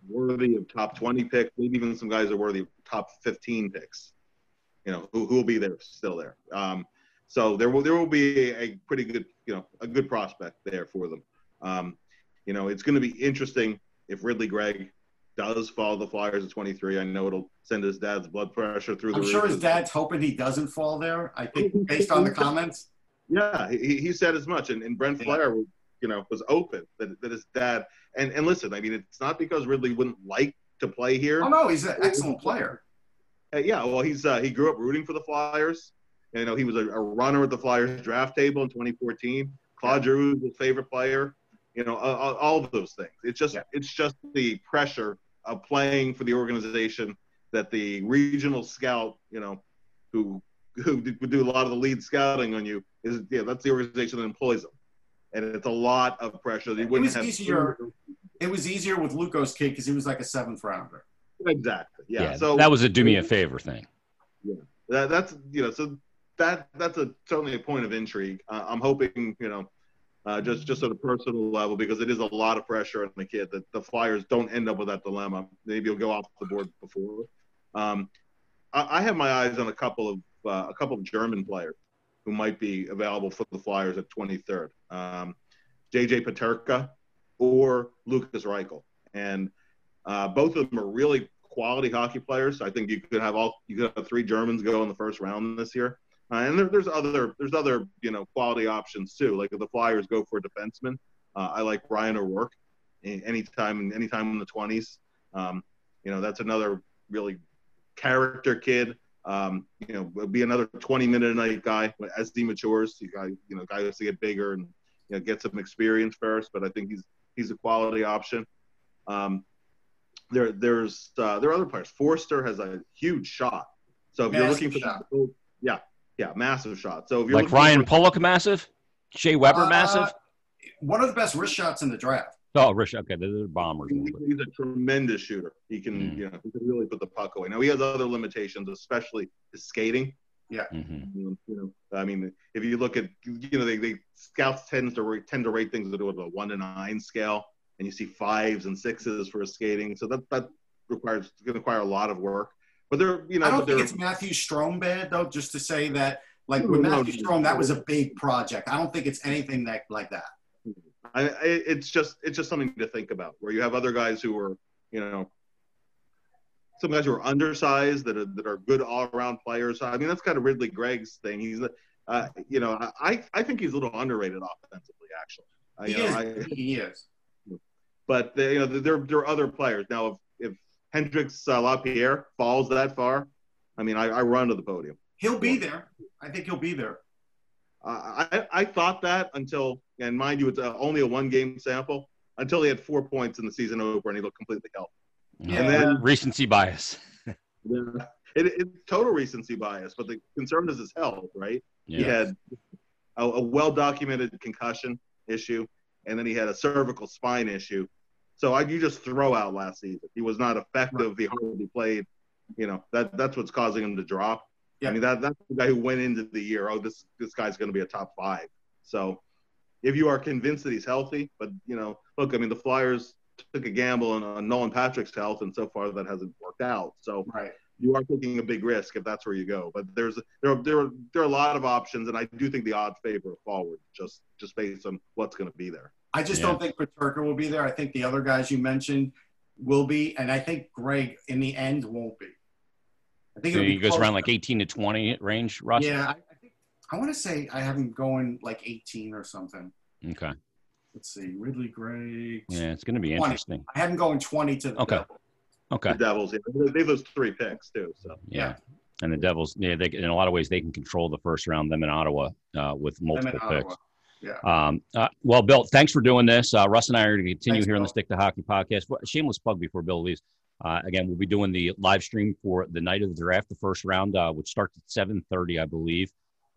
[SPEAKER 3] worthy of top 20 picks, maybe even some guys are worthy of top 15 picks. You know, who who will be there still there. Um, so there will there will be a, a pretty good you know a good prospect there for them. Um, you know, it's going to be interesting if Ridly Greig does follow the Flyers at 23. I know it'll send his dad's blood pressure through the
[SPEAKER 2] I'm
[SPEAKER 3] roof.
[SPEAKER 2] sure his dad's hoping he doesn't fall there. I think based on the comments.
[SPEAKER 3] Yeah, he, he said as much, and, and Brent
[SPEAKER 2] Yeah.
[SPEAKER 3] Flahr, was, you know, was open that, that his dad. And and listen, I mean, it's not because Ridly wouldn't like to play here.
[SPEAKER 2] Oh no, he's an excellent player.
[SPEAKER 3] Uh, yeah, well, he's uh, he grew up rooting for the Flyers. You know, he was a, a runner at the Flyers draft table in 2014. Claude Giroux was his favorite player. You know, uh, all, all of those things. It's just
[SPEAKER 2] Yeah.
[SPEAKER 3] it's just the pressure of playing for the organization that the regional scout, you know, who who would do a lot of the lead scouting on you is yeah, that's the organization that employs them, and it's a lot of pressure. They
[SPEAKER 2] It
[SPEAKER 3] wouldn't it
[SPEAKER 2] was
[SPEAKER 3] have
[SPEAKER 2] easier- It was easier with Luco's kid because he was like a seventh rounder.
[SPEAKER 3] exactly. Yeah. so
[SPEAKER 1] that was a do me a favor thing.
[SPEAKER 3] that, that's you know so that that's a certainly a point of intrigue. Uh, I'm hoping you know uh, just just at a personal level because it is a lot of pressure on the kid that the Flyers don't end up with that dilemma. Maybe he'll go off the board before. Um, I, I have my eyes on a couple of uh, a couple of German players who might be available for the Flyers at 23rd. Um, JJ Peterka or Lukas Reichel, and uh, both of them are really quality hockey players. I think you could have all you could have three Germans go in the first round this year. Uh, and there, there's other there's other you know quality options too. Like if the Flyers go for a defenseman, uh, I like Ryan O'Rourke. Anytime anytime in the 20s, um, you know that's another really character kid. Um, you know, be another 20 minute a night guy as he matures. You guy you know guy has to get bigger and you know get some experience first. But I think he's he's a quality option. Um, there there's uh, there are other players. Foerster has a huge shot. So if you're looking for
[SPEAKER 2] shot.
[SPEAKER 3] yeah, yeah, massive shot. So if you're
[SPEAKER 1] Like Ryan
[SPEAKER 3] for,
[SPEAKER 1] Pollock, massive. Shea Weber,
[SPEAKER 2] Uh,
[SPEAKER 1] massive.
[SPEAKER 2] One of the best wrist shots in the draft.
[SPEAKER 1] Oh, Rich. Okay, they're the bombers.
[SPEAKER 3] he's a tremendous shooter. He can
[SPEAKER 1] Mm.
[SPEAKER 3] you know he can really put the puck away. Now he has other limitations, especially his skating.
[SPEAKER 1] Mhm.
[SPEAKER 3] You know, I mean, if you look at you know they, they scouts tend to rate, tend to rate things at a one to nine scale, and you see fives and sixes for his skating. So that that requires it's going to require a lot of work. But they're you know
[SPEAKER 2] I don't think it's Matthew Strome bad though. Just to say that, like with
[SPEAKER 3] no,
[SPEAKER 2] Matthew
[SPEAKER 3] no.
[SPEAKER 2] Strome, that was a big project. I don't think it's anything that like that.
[SPEAKER 3] I, I, it's just it's just something to think about. Where you have other guys who are, you know, some guys who are undersized that are that are good all around players. I mean, that's kind of Ridly Greig's thing. He's, uh, you know, I I think he's a little underrated offensively, actually. I,
[SPEAKER 2] He
[SPEAKER 3] know,
[SPEAKER 2] is.
[SPEAKER 3] I,
[SPEAKER 2] he is.
[SPEAKER 3] but they, you know, there there are other players now. If if Hendrix uh, Lapierre falls that far, I mean, I, I run to the podium.
[SPEAKER 2] He'll be there. I think he'll be there.
[SPEAKER 3] Uh, I, I thought that until, and mind you, it's uh only a one game sample, until he had four points in the season opener and he looked completely healthy.
[SPEAKER 2] Yeah.
[SPEAKER 3] And then,
[SPEAKER 1] recency bias.
[SPEAKER 3] Yeah. It, it's total recency bias, but the concern is his health, right?
[SPEAKER 1] Yeah.
[SPEAKER 3] He had a, a well documented concussion issue, and then he had a cervical spine issue. So I, you just throw out last season. He was not effective. He hardly played. You know that that's what's causing him to drop.
[SPEAKER 2] Yeah.
[SPEAKER 3] I mean that that's the guy who went into the year. Oh, this this guy's going to be a top five. So if you are convinced that he's healthy, but you know, look, I mean the Flyers took a gamble on, on Nolan Patrick's health, and so far that hasn't worked out. So
[SPEAKER 2] Right.
[SPEAKER 3] you are taking a big risk if that's where you go. But there's there are, there are, there are a lot of options, and I do think the odds favor forward just just based on what's going to be there.
[SPEAKER 2] I just
[SPEAKER 1] Yeah.
[SPEAKER 2] don't think Peterka will be there. I think the other guys you mentioned will be, and I think Greig in the end won't be. I think
[SPEAKER 1] So
[SPEAKER 2] it'll be
[SPEAKER 1] he goes
[SPEAKER 2] close.
[SPEAKER 1] around like 18 to 20 range, Russ.
[SPEAKER 2] Yeah, I, I think I want to say I have him going like 18 or something.
[SPEAKER 1] Okay.
[SPEAKER 2] Let's see, Ridly Gray.
[SPEAKER 1] Yeah, it's going to be
[SPEAKER 2] 20.
[SPEAKER 1] interesting.
[SPEAKER 2] I have him going 20 to the
[SPEAKER 1] Okay.
[SPEAKER 2] Devils.
[SPEAKER 1] Okay.
[SPEAKER 3] The Devils, yeah, they, they lose three picks too. So
[SPEAKER 1] Yeah. And the Devils, yeah, they, in a lot of ways, they can control the first round. Them in Ottawa uh, with
[SPEAKER 2] Them in
[SPEAKER 1] multiple
[SPEAKER 2] Ottawa. Yeah.
[SPEAKER 1] Um, uh, well, Bill, thanks for doing this. Uh, Russ and I are going to continue
[SPEAKER 2] Thanks,
[SPEAKER 1] here on the Stick to Hockey podcast. Shameless plug before Bill leaves. Uh, again, we'll be doing the live stream for the night of the draft, the first round, uh, which starts at 7:30, I believe.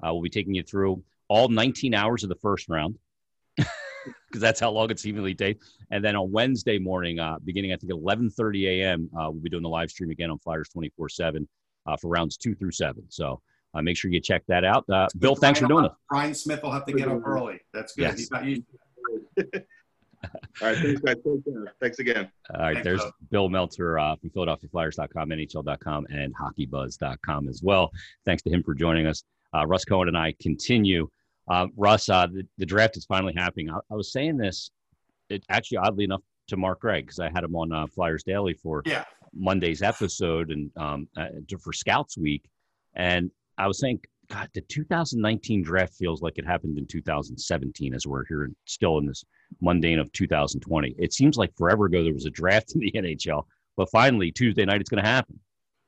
[SPEAKER 1] Uh, we'll be taking you through all 19 hours of the first round because that's how long it's evenly takes. And then on Wednesday morning, uh, beginning I think at 11:30 a.m., uh, we'll be doing the live stream again on Flyers 24/7 uh, for rounds two through seven. So uh, make sure you check that out. Uh, Bill, thanks for doing it.
[SPEAKER 2] Brian Smith will have to get up early. That's good.
[SPEAKER 1] Yes.
[SPEAKER 2] He's not used
[SPEAKER 3] all right, thanks guys. Take care. Thanks again.
[SPEAKER 1] All right,
[SPEAKER 2] Thanks,
[SPEAKER 1] there's
[SPEAKER 2] Bill.
[SPEAKER 1] Bill Meltzer uh, from PhiladelphiaFlyers.com, NHL.com, and HockeyBuzz.com as well. Thanks to him for joining us. Uh, Russ Cohen and I continue. Uh, Russ, uh, the, the draft is finally happening. I, I was saying this, it actually oddly enough, to Mark Greig because I had him on uh, Flyers Daily for
[SPEAKER 2] Yeah.
[SPEAKER 1] Monday's episode and um, uh, for Scouts Week, and I was saying, God, the 2019 draft feels like it happened in 2017 as we're here still in this mundane of 2020. It seems like forever ago there was a draft in the NHL, but finally Tuesday night it's going to happen.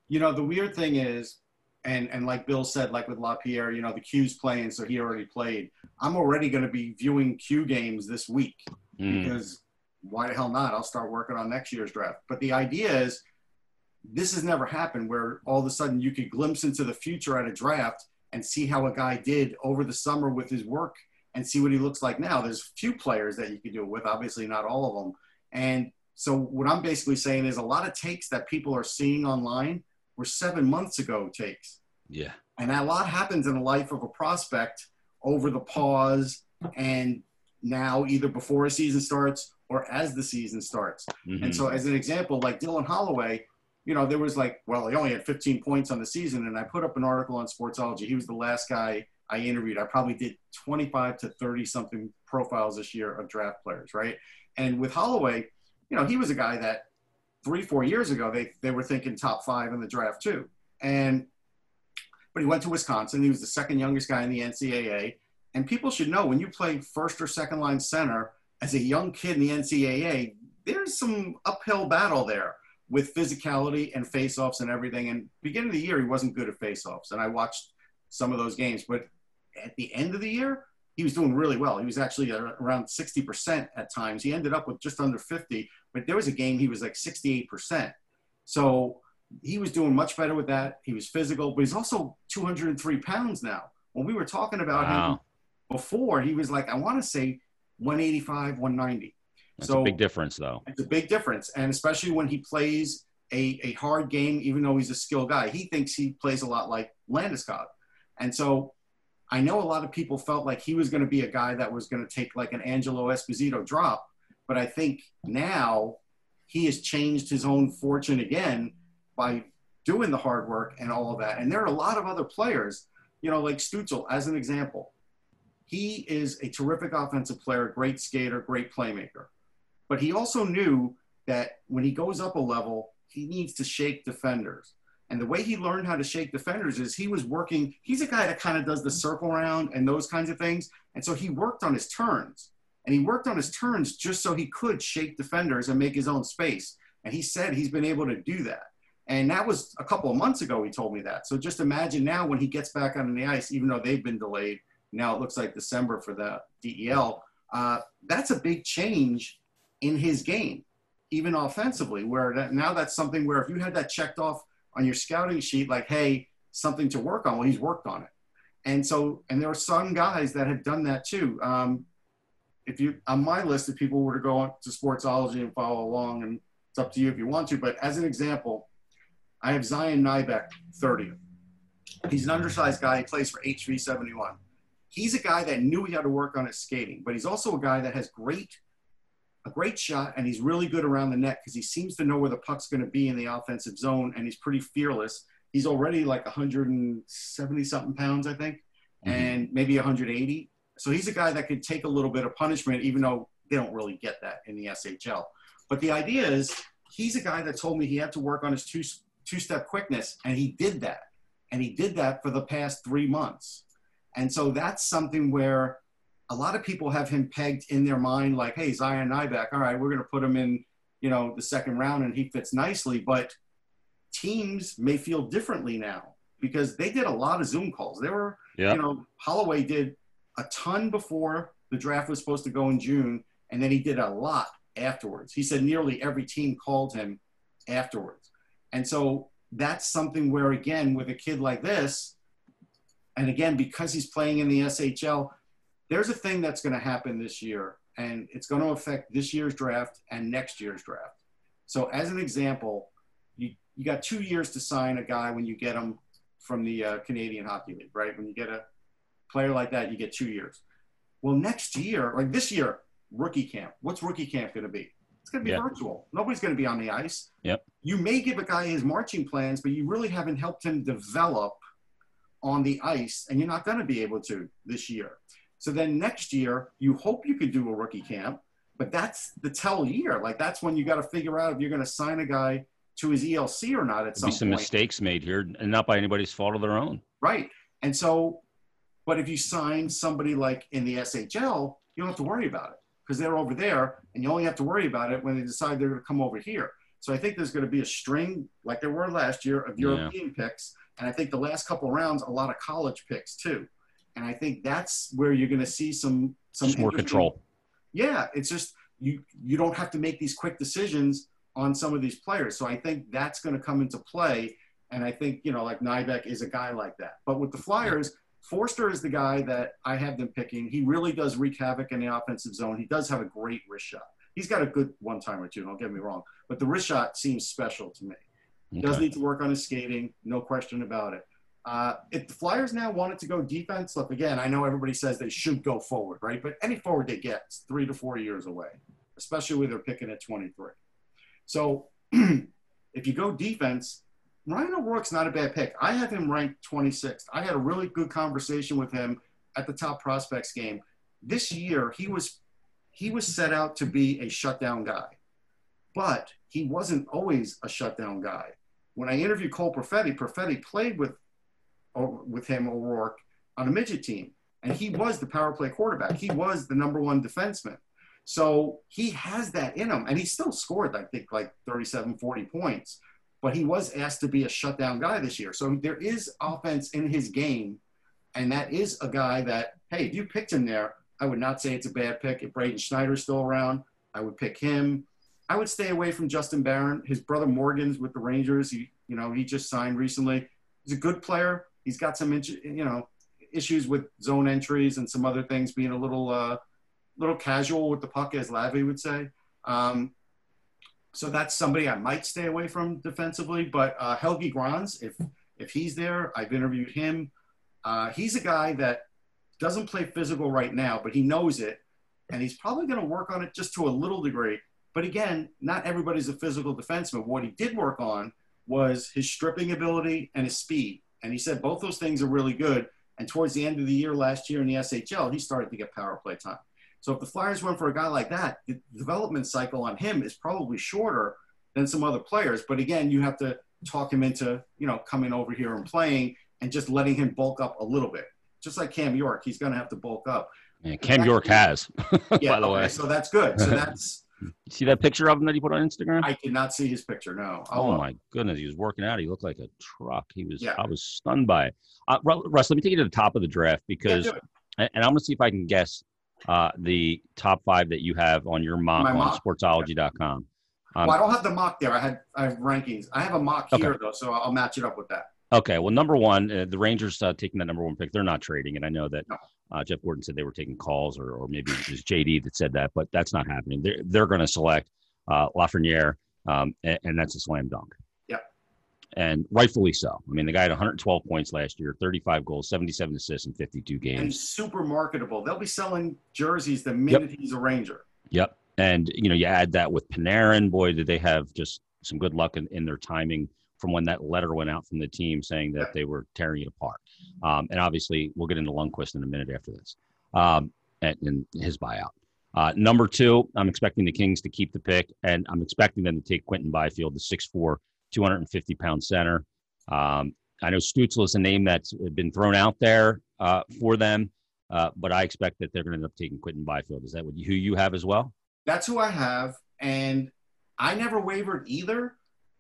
[SPEAKER 2] You know, the weird thing is, and and like Bill said, like with Lapierre, you know, the Q's playing, so he already played. I'm already going to be viewing Q games this week
[SPEAKER 1] Mm,
[SPEAKER 2] because why the hell not? I'll start working on next year's draft. But the idea is, this has never happened where all of a sudden you could glimpse into the future at a draft and see how a guy did over the summer with his work and see what he looks like now. There's few players that you could do it with, obviously not all of them. And so what I'm basically saying is a lot of takes that people are seeing online were seven months ago takes.
[SPEAKER 1] yeah,
[SPEAKER 2] And a lot happens in the life of a prospect over the pause and now either before a season starts or as the season starts.
[SPEAKER 1] Mhm.
[SPEAKER 2] And so, as an example, like Dylan Holloway, you know, there was like, well, he only had 15 points on the season. And I put up an article on Sportsology. He was the last guy I interviewed. I probably did 25 to 30 something profiles this year of draft players, right? And with Holloway, you know, he was a guy that three, four years ago, they, they were thinking top five in the draft too. And, but he went to Wisconsin. He was the second youngest guy in the NCAA. And people should know when you play first or second line center as a young kid in the NCAA, there's some uphill battle there with physicality and faceoffs and everything. And beginning of the year, he wasn't good at faceoffs. And I watched some of those games. But at the end of the year, he was doing really well. He was actually around 60% at times. He ended up with just under 50, but there was a game he was like 68%. So he was doing much better with that. He was physical, but he's also 203 pounds now. When we were talking about him before, he was like, I want to say 185, 190.
[SPEAKER 1] That's
[SPEAKER 2] so
[SPEAKER 1] a big difference though.
[SPEAKER 2] it's a big difference. And especially when he plays a, a hard game, even though he's a skilled guy, he thinks he plays a lot like Landeskog. And so I know a lot of people felt like he was going to be a guy that was going to take like an Angelo Esposito drop. But I think now he has changed his own fortune again by doing the hard work and all of that. And there are a lot of other players, you know, like Stutzle, as an example. He is a terrific offensive player, great skater, great playmaker. But he also knew that when he goes up a level, he needs to shake defenders. And the way he learned how to shake defenders is he was working, he's a guy that kind of does the circle round and those kinds of things. And so he worked on his turns. And he worked on his turns just so he could shake defenders and make his own space. And he said he's been able to do that. And that was a couple of months ago, he told me that. So just imagine now when he gets back on the ice, even though they've been delayed, now it looks like December for the DEL. Uh, that's a big change in his game, even offensively, where that, now that's something where if you had that checked off on your scouting sheet, like, hey, something to work on. Well, he's worked on it. And so, and there are some guys that have done that too. Um, if you, on my list, if people were to go on to Sportsology and follow along, and it's up to you if you want to, but as an example, I have Zion Nybeck, 30th. He's an undersized guy. He plays for HV 71. He's a guy that knew he had to work on his skating, but he's also a guy that has great, a great shot, and he's really good around the net because he seems to know where the puck's going to be in the offensive zone, and he's pretty fearless. He's already like 170 something pounds, I think, mm-hmm. and maybe 180. So he's a guy that could take a little bit of punishment, even though they don't really get that in the SHL. But the idea is, he's a guy that told me he had to work on his two two step quickness, and he did that and he did that for the past three months. And so that's something where a lot of people have him pegged in their mind, like, hey, Zion Nybeck, all right, we're going to put him in, you know, the second round and he fits nicely. But teams may feel differently now because they did a lot of Zoom calls. They were, yep. you know, Holloway did a ton before the draft was supposed to go in June, and then he did a lot afterwards. He said nearly every team called him afterwards. And so that's something where again with a kid like this and again because he's playing in the shl there's a thing that's going to happen this year and it's going to affect this year's draft and next year's draft so as an example you, you got two years to sign a guy when you get him from the uh, canadian hockey league right when you get a player like that you get two years well next year like this year rookie camp what's rookie camp going to be it's going to be yep. virtual. Nobody's going to be on the ice.
[SPEAKER 1] Yep.
[SPEAKER 2] You may give a guy his marching plans, but you really haven't helped him develop on the ice, and you're not going to be able to this year. So then next year, you hope you could do a rookie camp, but that's the tell year. Like that's when you got to figure out if you're going to sign a guy to his ELC or not. At
[SPEAKER 1] There'll some
[SPEAKER 2] be
[SPEAKER 1] some
[SPEAKER 2] point.
[SPEAKER 1] mistakes made here, and not by anybody's fault of their own.
[SPEAKER 2] Right. And so, but if you sign somebody like in the SHL, you don't have to worry about it because they're over there and you only have to worry about it when they decide they're going to come over here. So I think there's going to be a string like there were last year of European yeah. picks. And I think the last couple of rounds, a lot of college picks too. And I think that's where you're going to see some, some
[SPEAKER 1] more control.
[SPEAKER 2] Yeah. It's just, you, you don't have to make these quick decisions on some of these players. So I think that's going to come into play. And I think, you know, like Nybeck is a guy like that. But with the Flyers, Foerster is the guy that I have them picking. He really does wreak havoc in the offensive zone. He does have a great wrist shot. He's got a good one time or two, don't get me wrong. But the wrist shot seems special to me. He okay. does need to work on his skating, no question about it. Uh, if the Flyers now wanted to go defense, look, again, I know everybody says they should go forward, right? But any forward they get is three to four years away, especially with their picking at 23. So if you go defense, Ryan O'Rourke's not a bad pick. I have him ranked 26th. I had a really good conversation with him at the top prospects game. This year, he was he was set out to be a shutdown guy, but he wasn't always a shutdown guy. When I interviewed Cole Perfetti, Perfetti played with with him O'Rourke on a midget team, and he was the power play quarterback. He was the number one defenseman. So he has that in him, and he still scored, I think, like 37, 40 points but he was asked to be a shutdown guy this year. So there is offense in his game, and that is a guy that, hey, if you picked him there, I would not say it's a bad pick. If Braden Schneider's still around, I would pick him. I would stay away from Justin Barron. His brother Morgan's with the Rangers. He, you know, he just signed recently. He's a good player. He's got some, you know, issues with zone entries and some other things, being a little, uh, little casual with the puck, as Lavi would say. Um, so that's somebody I might stay away from defensively. But uh, Helge Grans, if if he's there, I've interviewed him. Uh, he's a guy that doesn't play physical right now, but he knows it, and he's probably going to work on it just to a little degree. But again, not everybody's a physical defenseman. What he did work on was his stripping ability and his speed, and he said both those things are really good. And towards the end of the year last year in the SHL, he started to get power play time. So if the Flyers went for a guy like that, the development cycle on him is probably shorter than some other players. But again, you have to talk him into, you know, coming over here and playing and just letting him bulk up a little bit. Just like Cam York, he's going to have to bulk up.
[SPEAKER 1] Yeah, Cam York has,
[SPEAKER 2] yeah,
[SPEAKER 1] by the
[SPEAKER 2] okay. So that's good. So that's.
[SPEAKER 1] You see that picture of him that he put on Instagram?
[SPEAKER 2] I did not see his picture. No.
[SPEAKER 1] I'll oh my goodness, he was working out. He looked like a truck. He was. Yeah. I was stunned by it. Uh, Russ, let me take you to the top of the draft because, yeah, and I'm going to see if I can guess uh, the top five that you have on your mock My on mock? sportsology.com. Um,
[SPEAKER 2] well, I don't have the mock there. I had I have rankings. I have a mock
[SPEAKER 1] Okay.
[SPEAKER 2] here though, so I'll match it up with that.
[SPEAKER 1] Okay, well, number one, uh, the Rangers uh, taking that number one pick. They're not trading, and I know that uh, Jeff Gorton said they were taking calls, or, or maybe it was JD that said that, but that's not happening. They're they're going to select uh, Lafreniere, um, and, and that's a slam dunk.
[SPEAKER 2] Yep.
[SPEAKER 1] And rightfully so. I mean, the guy had 112 points last year, 35 goals, 77 assists in 52 games.
[SPEAKER 2] And super marketable. They'll be selling jerseys the minute he's a Ranger.
[SPEAKER 1] Yep. And you know, you add that with Panarin. Boy, did they have just some good luck in, in their timing from when that letter went out from the team saying that they were tearing it apart. Um, and obviously, we'll get into Lundqvist in a minute after this, um, and, and his buyout. Uh, number two, I'm expecting the Kings to keep the pick, and I'm expecting them to take Quentin Byfield, the 6'4", 250 pound center. Um, I know Stutzle is a name that's been thrown out there uh, for them, uh, but I expect that they're going to end up taking Quentin Byfield. Is that what you, who you have as well?
[SPEAKER 2] That's who I have, and I never wavered either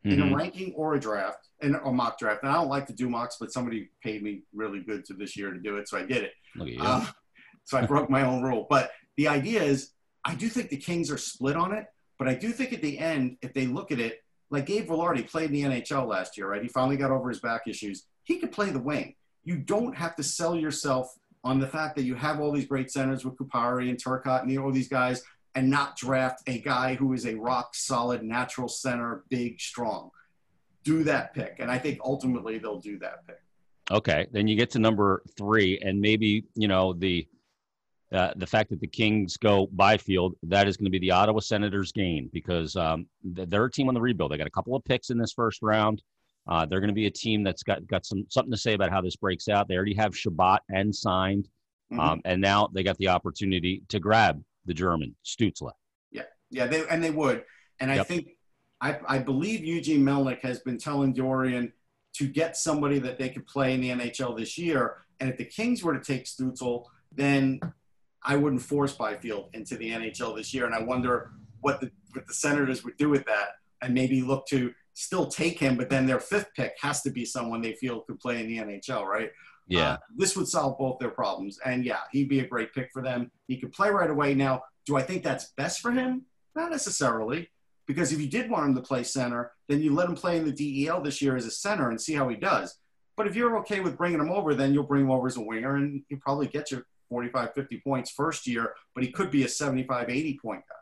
[SPEAKER 2] in
[SPEAKER 1] Mhm.
[SPEAKER 2] a ranking or a draft, and a mock draft. And I don't like to do mocks, but somebody paid me really good to this year to do it, so I did it. Uh, so I broke my own rule. But the idea is, I do think the Kings are split on it. But I do think at the end, if they look at it, like Gabe Vilardi played in the NHL last year, right? He finally got over his back issues. He could play the wing. You don't have to sell yourself on the fact that you have all these great centers with Kupari and Turcotte and all these guys and not draft a guy who is a rock solid natural center, big, strong. Do that pick. And I think ultimately they'll do that pick.
[SPEAKER 1] Okay, then you get to number three, and maybe you know the uh, the fact that the Kings go Byfield, that is going to be the Ottawa Senators' gain because um, th- they're a team on the rebuild. They got a couple of picks in this first round. Uh, they're going to be a team that's got got some something to say about how this breaks out. They already have Chabot and signed,
[SPEAKER 2] Mhm.
[SPEAKER 1] um, and now they got the opportunity to grab the German Stutzle.
[SPEAKER 2] Yeah, Yeah. they and they would. And I
[SPEAKER 1] Yep.
[SPEAKER 2] think I, I believe Eugene Melnyk has been telling Dorion to get somebody that they could play in the NHL this year. And if the Kings were to take Stutzle, then I wouldn't force Byfield into the NHL this year. And I wonder what the what the Senators would do with that, and maybe look to still take him, but then their fifth pick has to be someone they feel could play in the NHL, right?
[SPEAKER 1] Yeah,
[SPEAKER 2] Uh, this would solve both their problems. And yeah, he'd be a great pick for them. He could play right away. Now, do I think that's best for him? Not necessarily. Because if you did want him to play center, then you let him play in the DEL this year as a center and see how he does. But if you're okay with bringing him over, then you'll bring him over as a winger and he'll probably get you 45, 50 points first year, but he could be a 75, 80 point guy.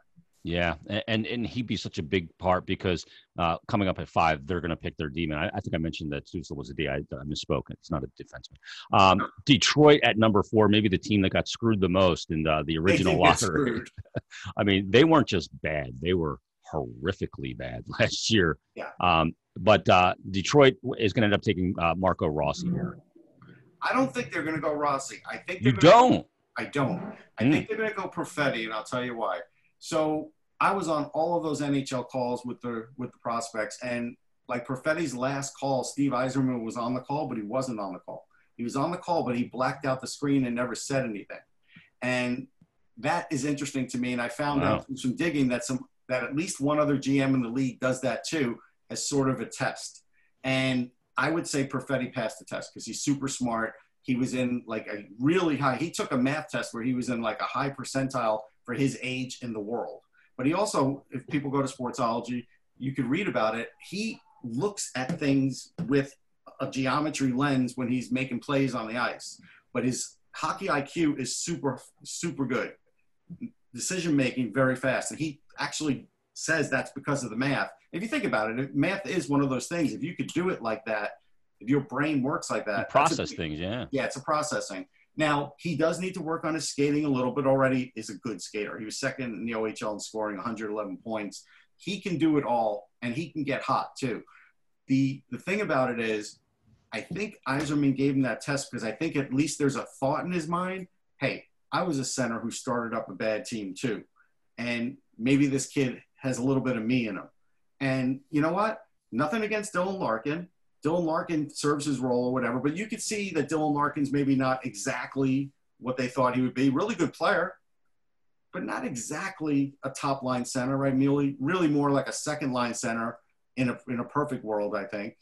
[SPEAKER 1] Yeah, and and he'd be such a big part because uh, coming up at five, they're going to pick their demon. I, I think I mentioned that Stutzle was a D. I, I misspoke. It's not a defenseman. Um, Detroit at number four, maybe the team that got screwed the most in uh, the original locker. I mean, they weren't just bad; they were horrifically bad last year.
[SPEAKER 2] Yeah.
[SPEAKER 1] Um, but uh, Detroit is going to end up taking uh, Marco Rossi here.
[SPEAKER 2] I don't think they're going to go Rossi. I think they're
[SPEAKER 1] You
[SPEAKER 2] gonna-
[SPEAKER 1] don't.
[SPEAKER 2] I don't. I
[SPEAKER 1] Mm.
[SPEAKER 2] think they're going to go Perfetti, and I'll tell you why. So I was on all of those NHL calls with the with the prospects, and like Perfetti's last call, Steve Yzerman was on the call, but he wasn't on the call. He was on the call, but he blacked out the screen and never said anything. And that is interesting to me. And I found
[SPEAKER 1] Wow.
[SPEAKER 2] out through some digging that some that at least one other GM in the league does that too, as sort of a test. And I would say Perfetti passed the test because he's super smart. He was in like a really high. He took a math test where he was in like a high percentile for his age in the world. But he also, if people go to Sportsology, you could read about it. He looks at things with a geometry lens when he's making plays on the ice. But his hockey IQ is super, super good. Decision making very fast. And he actually says that's because of the math. If you think about it, math is one of those things. If you could do it like that, if your brain works like that,
[SPEAKER 1] You
[SPEAKER 2] that's a
[SPEAKER 1] process things, yeah.
[SPEAKER 2] yeah, it's a processing. Now, he does need to work on his skating a little bit already. Is a good skater. He was second in the OHL in scoring 111 points. He can do it all, and he can get hot too. The the thing about it is, I think Yzerman gave him that test because I think at least there's a thought in his mind. Hey, I was a center who started up a bad team too, and maybe this kid has a little bit of me in him. And you know what? Nothing against Dylan Larkin. Dylan Larkin serves his role or whatever, but you could see that Dylan Larkin's maybe not exactly what they thought he would be. Really good player, but not exactly a top line center, right? Really, really more like a second line center in a in a perfect world, I think.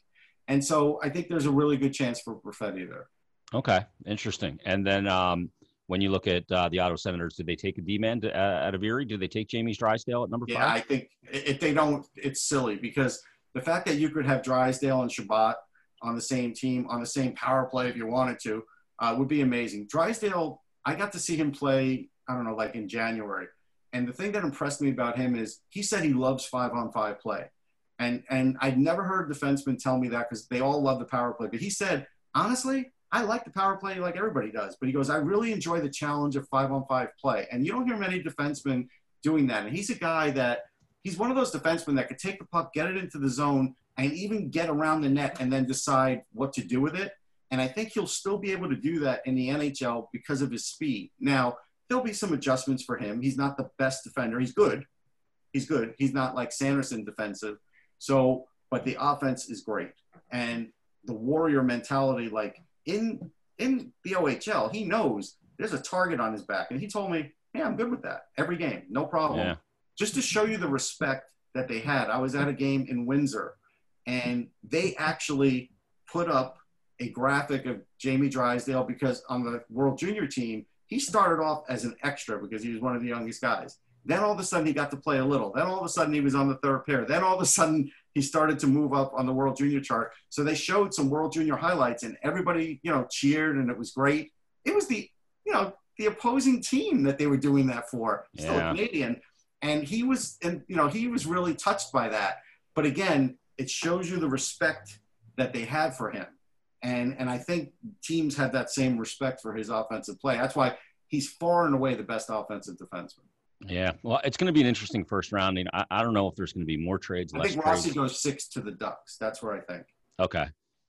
[SPEAKER 2] And so I think there's a really good chance for Perfetti there.
[SPEAKER 1] Okay, interesting. And then um, when you look at uh, the Ottawa Senators, did they take a D-man to, uh, out of Erie? Did they take Jamie Drysdale at number
[SPEAKER 2] Yeah,
[SPEAKER 1] five?
[SPEAKER 2] I think if they don't, it's silly because the fact that you could have Drysdale and Chabot on the same team, on the same power play if you wanted to, uh, would be amazing. Drysdale, I got to see him play, I don't know, like in January. And the thing that impressed me about him is he said he loves five on five play. And, and I'd never heard defensemen tell me that because they all love the power play. But he said, honestly, I like the power play like everybody does. But he goes, I really enjoy the challenge of five on five play. And you don't hear many defensemen doing that. And he's a guy that he's one of those defensemen that could take the puck, get it into the zone, and even get around the net and then decide what to do with it. And I think he'll still be able to do that in the NHL because of his speed. Now, there'll be some adjustments for him. He's not the best defender. He's good. He's good. He's not like Sanderson defensive. So, but the offense is great. And the warrior mentality, like in in the OHL, he knows there's a target on his back. And he told me, Yeah, I'm good with that. Every game, no problem.
[SPEAKER 1] Yeah.
[SPEAKER 2] Just to show you the respect that they had. I was at a game in Windsor and they actually put up a graphic of Jamie Drysdale because on the World Junior team, he started off as an extra because he was one of the youngest guys. Then all of a sudden he got to play a little. Then all of a sudden he was on the third pair. Then all of a sudden he started to move up on the World Junior chart. So they showed some World Junior highlights and everybody, you know, cheered and it was great. It was the, you know, the opposing team that they were doing that for. Still
[SPEAKER 1] Yeah.
[SPEAKER 2] a Canadian. And he was, and you know, he was really touched by that. But again, it shows you the respect that they had for him. And and I think teams have that same respect for his offensive play. That's why he's far and away the best offensive defenseman.
[SPEAKER 1] Yeah. Well, it's going to be an interesting first round. And I, I don't know if there's going to be more trades,
[SPEAKER 2] I think
[SPEAKER 1] trades.
[SPEAKER 2] Rossi goes six to the Ducks. That's where I think.
[SPEAKER 1] Okay.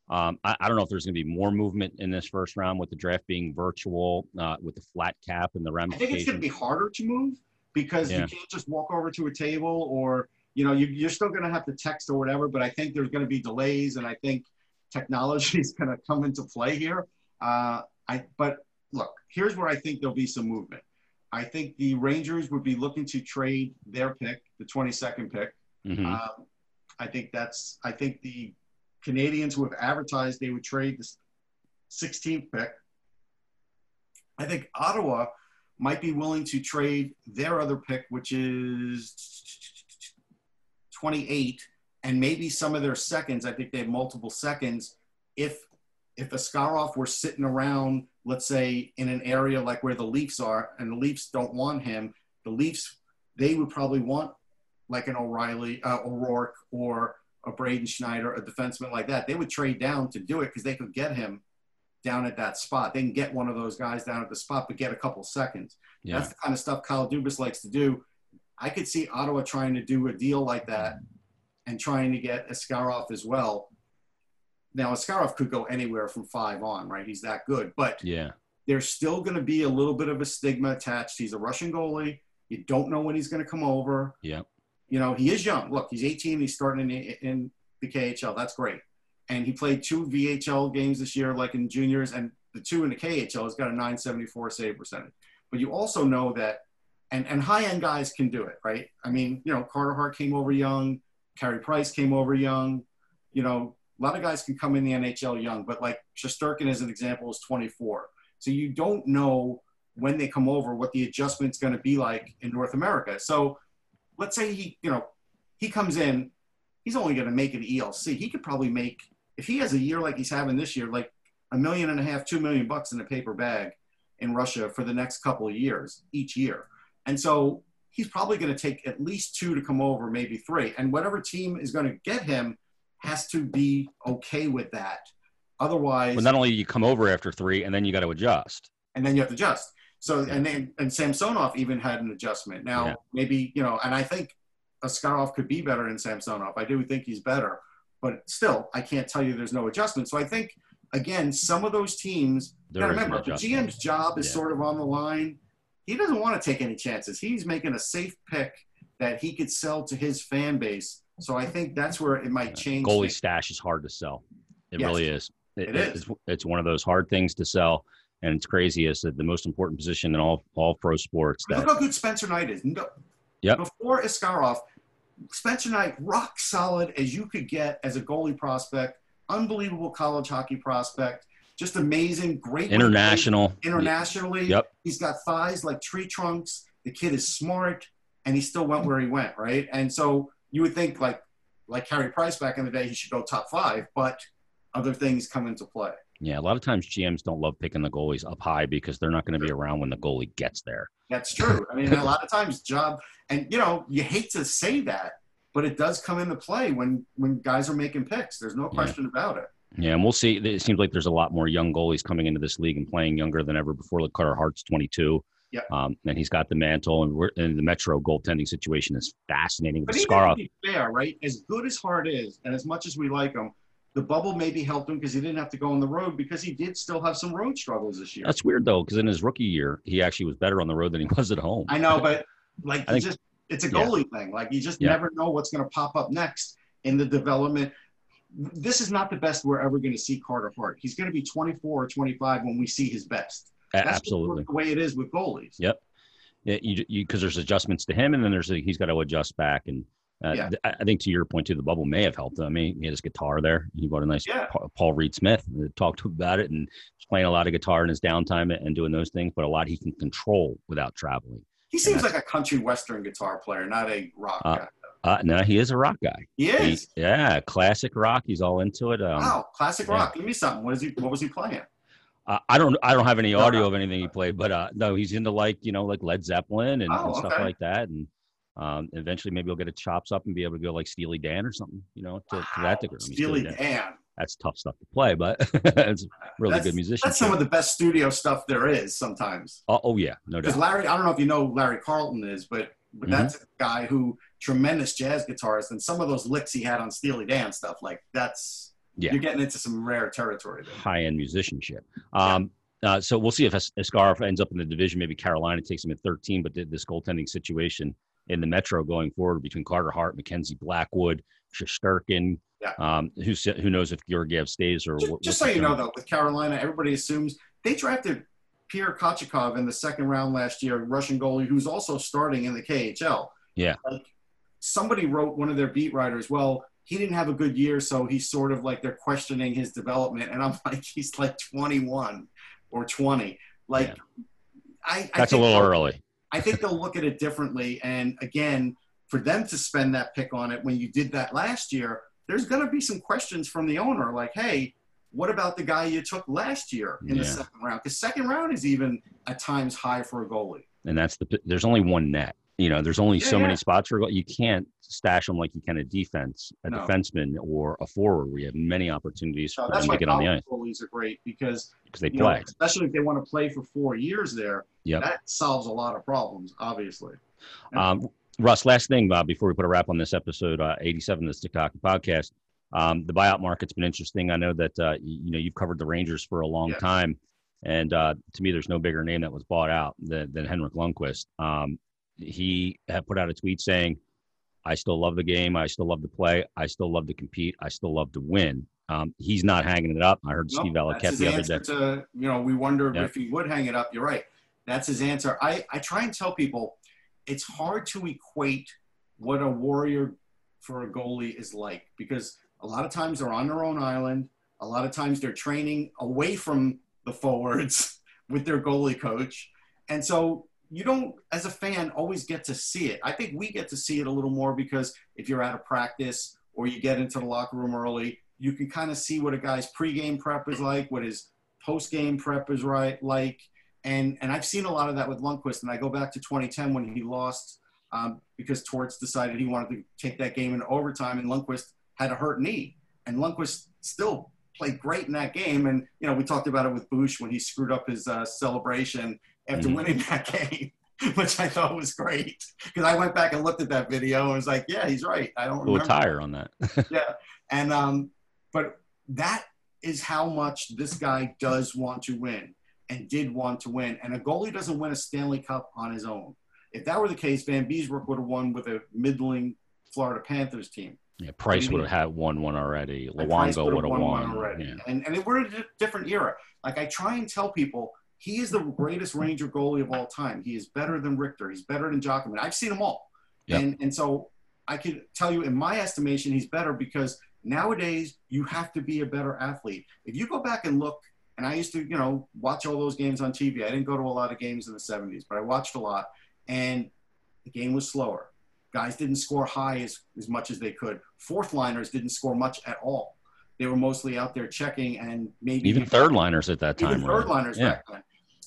[SPEAKER 1] Um, I, I don't know if there's going to be more movement in this first round with the draft being virtual, uh, with the flat cap and the rem.
[SPEAKER 2] I think it's going to be harder to move because
[SPEAKER 1] Yeah.
[SPEAKER 2] you can't just walk over to a table or you know you, you're still going to have to text or whatever. But I think there's going to be delays, and I think technology is going to come into play here. Uh, I but look, here's where I think there'll be some movement. I think the Rangers would be looking to trade their pick, the 22nd pick.
[SPEAKER 1] Mhm.
[SPEAKER 2] Um, I think that's. I think the Canadiens who have advertised they would trade the 16th pick. I think Ottawa might be willing to trade their other pick, which is 28, and maybe some of their seconds. I think they have multiple seconds. If if Askarov were sitting around, let's say in an area like where the Leafs are, and the Leafs don't want him, the Leafs they would probably want like an O'Reilly, uh, O'Rourke, or a Braden Schneider, a defenseman like that. They would trade down to do it because they could get him down at that spot. They can get one of those guys down at the spot, but get a couple seconds.
[SPEAKER 1] Yeah.
[SPEAKER 2] That's the kind of stuff Kyle Dubas likes to do. I could see Ottawa trying to do a deal like that and trying to get Askarov as well. Now, Askarov could go anywhere from five on, right? He's that good. But
[SPEAKER 1] Yeah.
[SPEAKER 2] there's still going to be a little bit of a stigma attached. He's a Russian goalie. You don't know when he's going to come over.
[SPEAKER 1] Yeah.
[SPEAKER 2] You know, he is young. Look, he's 18. He's starting in, in the KHL. That's great. And he played two VHL games this year, like in juniors, and the two in the KHL. He's got a 974 save percentage. But you also know that, and, and high end guys can do it, right? I mean, you know, Carter Hart came over young, Carey Price came over young. You know, a lot of guys can come in the NHL young, but like Shesterkin, as an example, is 24. So you don't know when they come over what the adjustment's going to be like in North America. So let's say he, you know, he comes in, he's only going to make an ELC. He could probably make, if he has a year like he's having this year, like a million and a half, two million bucks in a paper bag in Russia for the next couple of years, each year. And so he's probably going to take at least two to come over, maybe three. And whatever team is going to get him has to be okay with that. Otherwise,
[SPEAKER 1] But not only you come over after three, and then you got to adjust.
[SPEAKER 2] and then you have to adjust. So and then and Samsonov even had an adjustment. Now
[SPEAKER 1] Yeah.
[SPEAKER 2] maybe you know, and I think Askarov could be better than Samsonov. I do think he's better, but still, I can't tell you there's no adjustment. So I think again, some of those teams.
[SPEAKER 1] There is
[SPEAKER 2] remember, the. GM's job is
[SPEAKER 1] Yeah.
[SPEAKER 2] sort of on the line. He doesn't want to take any chances. He's making a safe pick that he could sell to his fan base. So I think that's where it might change.
[SPEAKER 1] Goalie
[SPEAKER 2] things.
[SPEAKER 1] stash is hard to sell. It
[SPEAKER 2] Yes.
[SPEAKER 1] really is.
[SPEAKER 2] It is.
[SPEAKER 1] It's, it's one of those hard things to sell, and it's crazy. It's the most important position in all all pro sports.
[SPEAKER 2] Look how good Spencer Knight is. No,
[SPEAKER 1] Yep.
[SPEAKER 2] Before Askarov, Spencer Knight, rock solid as you could get as a goalie prospect, unbelievable college hockey prospect. just amazing, great
[SPEAKER 1] international,
[SPEAKER 2] internationally.
[SPEAKER 1] Yep.
[SPEAKER 2] He's got thighs like tree trunks. The kid is smart, and he still went where he went, right? And so you would think like like Carey Price back in the day, he should go top five, but other things come into play.
[SPEAKER 1] Yeah, a lot of times GMs don't love picking the goalies up high because they're not going to be around when the goalie gets there.
[SPEAKER 2] That's true. I mean, a lot of times job, and you know, you hate to say that, but it does come into play when when guys are making picks. There's no question yeah. about it.
[SPEAKER 1] Yeah, and we'll see. It seems like there's a lot more young goalies coming into this league and playing younger than ever before. Like Carter Hart's 22.
[SPEAKER 2] Yeah.
[SPEAKER 1] Um, and he's got the mantle, and, we're, and the Metro goaltending situation is fascinating.
[SPEAKER 2] But be fair, right? As good as Hart is, and as much as we like him, the bubble maybe helped him because he didn't have to go on the road because he did still have some road struggles this year.
[SPEAKER 1] That's weird though, because in his rookie year, he actually was better on the road than he was at home.
[SPEAKER 2] I know, but like think, just it's a goalie yeah. thing. Like you just yeah. never know what's going to pop up next in the development. This is not the best we're ever going to see Carter Hart. He's going to be 24 or 25 when we see his best.
[SPEAKER 1] That's Absolutely
[SPEAKER 2] the way it is with goalies.
[SPEAKER 1] Yep. Yeah, you because there's adjustments to him, and then there's a, he's got to adjust back and uh, yeah. I think to your point too, the bubble may have helped him. I mean, he had his guitar there. He bought a nice
[SPEAKER 2] yeah.
[SPEAKER 1] Paul Reed Smith. Talked about it and playing a lot of guitar in his downtime and doing those things, but a lot he can control without traveling.
[SPEAKER 2] He seems like a country western guitar player, not a rock
[SPEAKER 1] uh,
[SPEAKER 2] guy.
[SPEAKER 1] Uh, no, he is a rock guy.
[SPEAKER 2] He is.
[SPEAKER 1] He, yeah, classic rock. He's all into it. Um,
[SPEAKER 2] wow, classic yeah. rock. Give me something. What is he? What was he playing?
[SPEAKER 1] Uh, I don't. I don't have any audio of anything he played, but uh, no, he's into like you know like Led Zeppelin and,
[SPEAKER 2] oh,
[SPEAKER 1] and stuff
[SPEAKER 2] okay.
[SPEAKER 1] like that, and um, eventually, maybe he'll get a chops up and be able to go like Steely Dan or something, you know, to, wow. to that degree. I
[SPEAKER 2] mean, Steely, Dan. Dan.
[SPEAKER 1] That's tough stuff to play, but it's really
[SPEAKER 2] that's,
[SPEAKER 1] good musician.
[SPEAKER 2] That's some of the best studio stuff there is sometimes.
[SPEAKER 1] Oh, oh yeah, no doubt.
[SPEAKER 2] Because Larry, I don't know if you know Larry Carlton is, but but mm-hmm. that's a guy who tremendous jazz guitarist, and some of those licks he had on Steely Dan stuff, like that's yeah. you're getting into some rare territory.
[SPEAKER 1] High end musicianship. Um, yeah. uh, so we'll see if Askarov ends up in the division. Maybe Carolina takes him at 13, but this goaltending situation in the Metro going forward between Carter Hart, Mackenzie Blackwood, Shesterkin.
[SPEAKER 2] Yeah.
[SPEAKER 1] Um, who who knows if Georgiev stays or
[SPEAKER 2] just,
[SPEAKER 1] what,
[SPEAKER 2] just so you know though, with Carolina, everybody assumes they drafted Pyotr Kochetkov in the second round last year, Russian goalie who's also starting in the KHL.
[SPEAKER 1] Yeah.
[SPEAKER 2] Like somebody wrote one of their beat writers, well, he didn't have a good year, so he's sort of like they're questioning his development. And I'm like, he's like 21 or 20. Like, yeah. I,
[SPEAKER 1] I that's a little early.
[SPEAKER 2] I think they'll look at it differently. And again, for them to spend that pick on it when you did that last year, there's going to be some questions from the owner like, hey, what about the guy you took last year in yeah. the second round? Because second round is even at times high for a goalie.
[SPEAKER 1] And that's the there's only one net. You know, there's only
[SPEAKER 2] yeah,
[SPEAKER 1] so
[SPEAKER 2] yeah.
[SPEAKER 1] many spots for you can't stash them like you can a defense, a
[SPEAKER 2] No.
[SPEAKER 1] defenseman, or a forward. We have many opportunities
[SPEAKER 2] So
[SPEAKER 1] for them to get on the ice
[SPEAKER 2] goalies are great because
[SPEAKER 1] because they
[SPEAKER 2] you know,
[SPEAKER 1] play.
[SPEAKER 2] especially if they want to play for four years there.
[SPEAKER 1] Yep.
[SPEAKER 2] That solves a lot of problems, obviously.
[SPEAKER 1] Um, Russ, last thing, Bob, before we put a wrap on this episode, uh, 87 of the Stick Hockey Podcast. Um, the buyout market's been interesting. I know that uh, you, you know you've covered the Rangers for a long
[SPEAKER 2] Yes.
[SPEAKER 1] time, and uh, to me, there's no bigger name that was bought out than, than Henrik Lundqvist. Um, he had put out a tweet saying, "I still love the game. I still love to play. I still love to compete. I still love to win." Um, he's not hanging it up. I heard
[SPEAKER 2] No,
[SPEAKER 1] Steve
[SPEAKER 2] that's Valiquette
[SPEAKER 1] the other day.
[SPEAKER 2] to, you know, we wonder if he would hang it up. You're right. That's his answer. I, I try and tell people it's hard to equate what a warrior for a goalie is like because a lot of times they're on their own island. A lot of times they're training away from the forwards with their goalie coach. And so you don't, as a fan, always get to see it. I think we get to see it a little more because if you're out of practice or you get into the locker room early, you can kind of see what a guy's pregame prep is like, what his postgame prep is right like. And and I've seen a lot of that with Lundqvist. And I go back to 2010 when he lost um, because Torts decided he wanted to take that game into overtime, and Lundqvist had a hurt knee, and Lundqvist still played great in that game. And you know we talked about it with Bush when he screwed up his uh, celebration after
[SPEAKER 1] Mhm.
[SPEAKER 2] winning that game. Which I thought was great because I went back and looked at that video and was like, "Yeah, he's right." I don't
[SPEAKER 1] A little
[SPEAKER 2] remember
[SPEAKER 1] tire on that.
[SPEAKER 2] yeah and um but that is how much this guy does want to win and did want to win and a goalie doesn't win a stanley cup on his own if that were the case Vanbiesbrouck would have won with a middling florida panthers team
[SPEAKER 1] yeah, Price would have had won one already. Luongo would have
[SPEAKER 2] won
[SPEAKER 1] won.
[SPEAKER 2] one already
[SPEAKER 1] Yeah.
[SPEAKER 2] and, and we're in a different era like i try and tell people he is the greatest ranger goalie of all time he is better than richter he's better than Giacomin. i've seen them all
[SPEAKER 1] Yep.
[SPEAKER 2] and and so i could tell you in my estimation he's better because nowadays you have to be a better athlete if you go back and look And I used to, you know, watch all those games on TV. I didn't go to a lot of games in the 70s, but I watched a lot. And the game was slower. Guys didn't score high as, as much as they could. Fourth liners didn't score much at all. They were mostly out there checking and maybe
[SPEAKER 1] even third liners at that time.
[SPEAKER 2] Even third liners yeah. back then.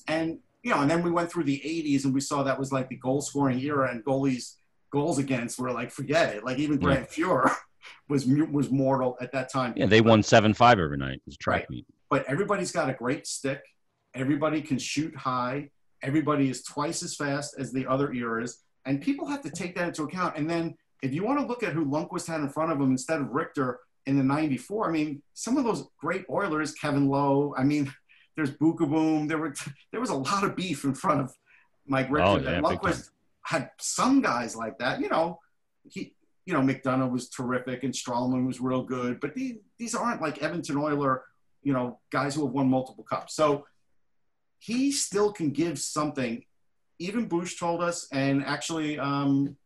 [SPEAKER 2] And you know, and then we went through the 80s and we saw that was like the goal scoring era and goalies goals against were like forget it. Like even Grant yeah. Fuhr was was mortal at that time.
[SPEAKER 1] Yeah, they won seven five every night. It track right. meet.
[SPEAKER 2] But everybody's got a great stick. Everybody can shoot high. Everybody is twice as fast as the other eras, and people have to take that into account. And then if you want to look at who Lundqvist had in front of him instead of Richter in the '94, I mean, some of those great Oilers, Kevin Lowe. I mean, there's Boom. There were there was a lot of beef in front of Mike Richter. Oh, yeah, Lundqvist had some guys like that. You know, he you know McDonagh was terrific and Stralman was real good, but these these aren't like Edmonton Oiler, you know, guys who have won multiple cups. So he still can give something. Even Bush told us, and actually um,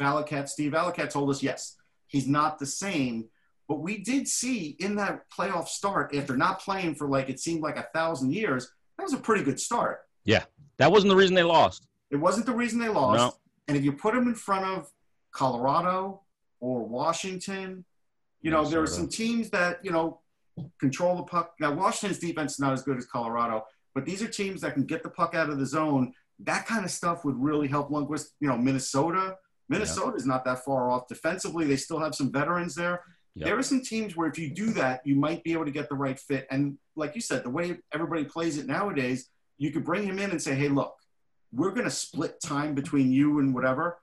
[SPEAKER 2] Valiquette, Steve Valiquette told us, yes, he's not the same. But we did see in that playoff start, after not playing for like it seemed like a thousand years, that was a pretty good start.
[SPEAKER 1] Yeah, that wasn't the reason they lost.
[SPEAKER 2] It wasn't the reason they lost. No. And if you put them in front of Colorado or Washington, you know, there are some teams that, you know, control the puck. Now, Washington's defense is not as good as Colorado, but these are teams that can get the puck out of the zone. That kind of stuff would really help Lundqvist. You know, Minnesota. Minnesota is not that far off. Defensively, they still have some veterans there. Yep. There are some teams where if you do that, you might be able to get the right fit. And like you said, the way everybody plays it nowadays, you could bring him in and say, hey, look, we're going to split time between you and whatever.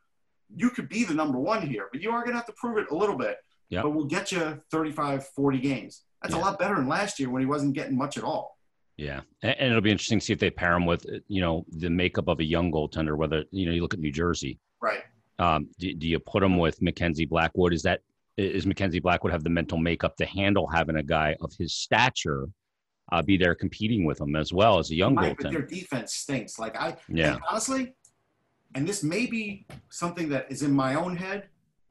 [SPEAKER 2] You could be the number one here, but you are going to have to prove it a little bit. Yep. But we'll get you 35, 40 games. That's yeah. a lot better than last year when he wasn't getting much at all.
[SPEAKER 1] Yeah, and, it'll be interesting to see if they pair him with, you know, the makeup of a young goaltender. Whether you know, you look at New Jersey,
[SPEAKER 2] right?
[SPEAKER 1] Um, do, do you put him with Mackenzie Blackwood? Is that is Mackenzie Blackwood have the mental makeup to handle having a guy of his stature uh, be there competing with him as well as a young goaltender.
[SPEAKER 2] Their defense stinks. Like I, yeah, honestly, and this may be something that is in my own head,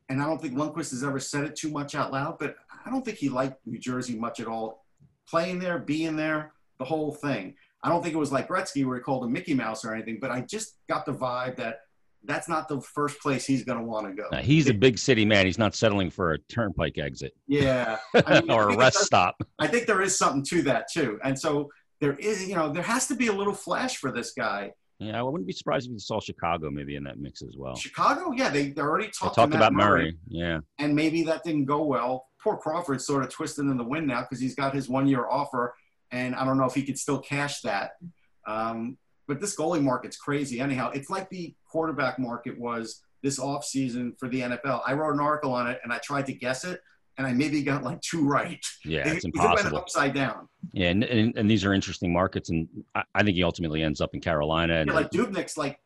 [SPEAKER 2] and I don't think Lundqvist has ever said it too much out loud, but I don't think he liked New Jersey much at all. Playing there, being there, the whole thing. I don't think it was like Gretzky where he called him Mickey Mouse or anything, but I just got the vibe that that's not the first place he's going to want to go.
[SPEAKER 1] Now, he's a big city man. He's not settling for a turnpike exit.
[SPEAKER 2] Yeah.
[SPEAKER 1] I mean, or a rest stop.
[SPEAKER 2] I think there is something to that too. And so there is, you know, there has to be a little flash for this guy.
[SPEAKER 1] Yeah, I wouldn't be surprised if you saw Chicago maybe in that mix as well.
[SPEAKER 2] Chicago, yeah, they they already talked,
[SPEAKER 1] they talked about Murray. Murray. Yeah,
[SPEAKER 2] and maybe that didn't go well. Poor Crawford's sort of twisted in the wind now because he's got his one year offer, and I don't know if he could still cash that. Um, but this goalie market's crazy. Anyhow, it's like the quarterback market was this off season for the NFL. I wrote an article on it and I tried to guess it, and I maybe got like two right.
[SPEAKER 1] Yeah, it's impossible. It went
[SPEAKER 2] upside down.
[SPEAKER 1] Yeah, and, and, and, these are interesting markets, and I, I, think he ultimately ends up in Carolina. And
[SPEAKER 2] yeah, like Dubnyk's like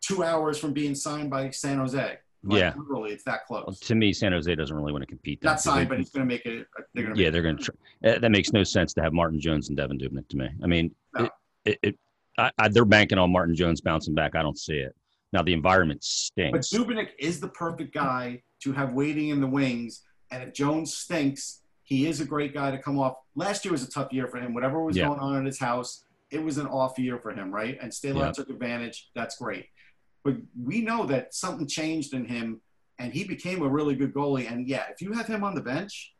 [SPEAKER 2] two hours from being signed by San Jose.
[SPEAKER 1] Like, yeah,
[SPEAKER 2] really, it's that close.
[SPEAKER 1] Well, to me, San Jose doesn't really want to compete.
[SPEAKER 2] Not signed, they, but he's going to make it.
[SPEAKER 1] They're going to. Yeah, they're going to. Uh, that makes no sense to have Martin Jones and Devin Dubnyk to me. I mean, no. it, it, it I, I, they're banking on Martin Jones bouncing back. I don't see it. Now the environment stinks.
[SPEAKER 2] But Dubnyk is the perfect guy to have waiting in the wings. And if Jones stinks, he is a great guy to come off. Last year was a tough year for him. Whatever was yeah. going on in his house, it was an off year for him, right? And Stalock yeah. took advantage. That's great. But we know that something changed in him, and he became a really good goalie. And yeah, if you have him on the bench,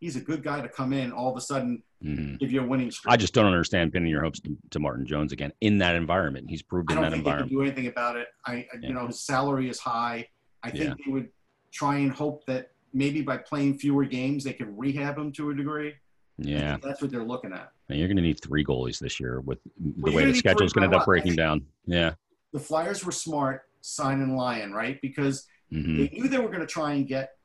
[SPEAKER 2] he's a good guy to come in all of a sudden mm-hmm. give you a winning streak.
[SPEAKER 1] I just don't understand pinning your hopes to, to, Martin Jones again in that environment. He's proved in that environment.
[SPEAKER 2] do anything about it. I, yeah. you know, his salary is high. I think yeah. they would try and hope that maybe by playing fewer games they can rehab him to a degree.
[SPEAKER 1] Yeah,
[SPEAKER 2] that's what they're looking at.
[SPEAKER 1] And you're going to need three goalies this year with the way the schedule is going to end up breaking down. Yeah,
[SPEAKER 2] the Flyers were smart signing Lyon, right? Because mm-hmm. they knew they were going to try and get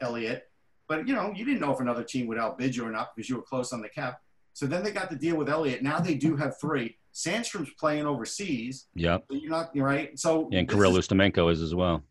[SPEAKER 2] Elliott but you know, you didn't know if another team would outbid you or not because you were close on the cap. So then they got the deal with Elliott. Now they do have three. Sandstrom's playing overseas.
[SPEAKER 1] Yeah.
[SPEAKER 2] So you're not you're right. So
[SPEAKER 1] and Kirill Ustimenko is as well.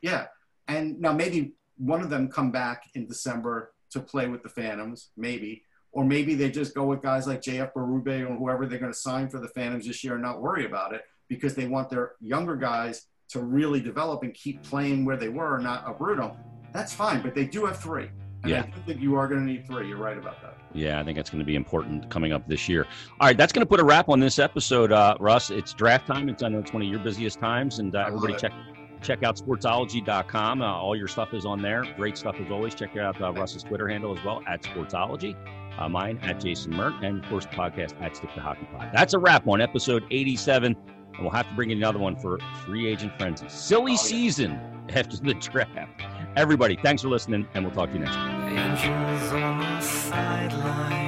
[SPEAKER 2] Yeah, and now maybe one of them come back in December to play with the Phantoms, maybe, or maybe they just go with guys like JF Berube or whoever they're going to sign for the Phantoms this year and not worry about it because they want their younger guys to really develop and keep playing where they were, not a Bruno that's fine, but they do have three. And
[SPEAKER 1] Yeah.
[SPEAKER 2] I do think you are going to need three. You're right about that.
[SPEAKER 1] Yeah, I think that's going to be important coming up this year. All right, that's going to put a wrap on this episode, uh, Russ. It's draft time. It's I know it's one of your busiest times, and uh, everybody check check out sportsology.com. Uh, all your stuff is on there. Great stuff as always. Check out uh, Russ's Twitter handle as well at Sportsology. Uh, mine at Jason Mert, and of course the podcast at Stick to Hockey Pod. That's a wrap on episode 87, and we'll have to bring in another one for free agent frenzy. Silly
[SPEAKER 2] Oh, yeah.
[SPEAKER 1] season after the draft. Everybody, thanks for listening, and we'll talk to you next. week.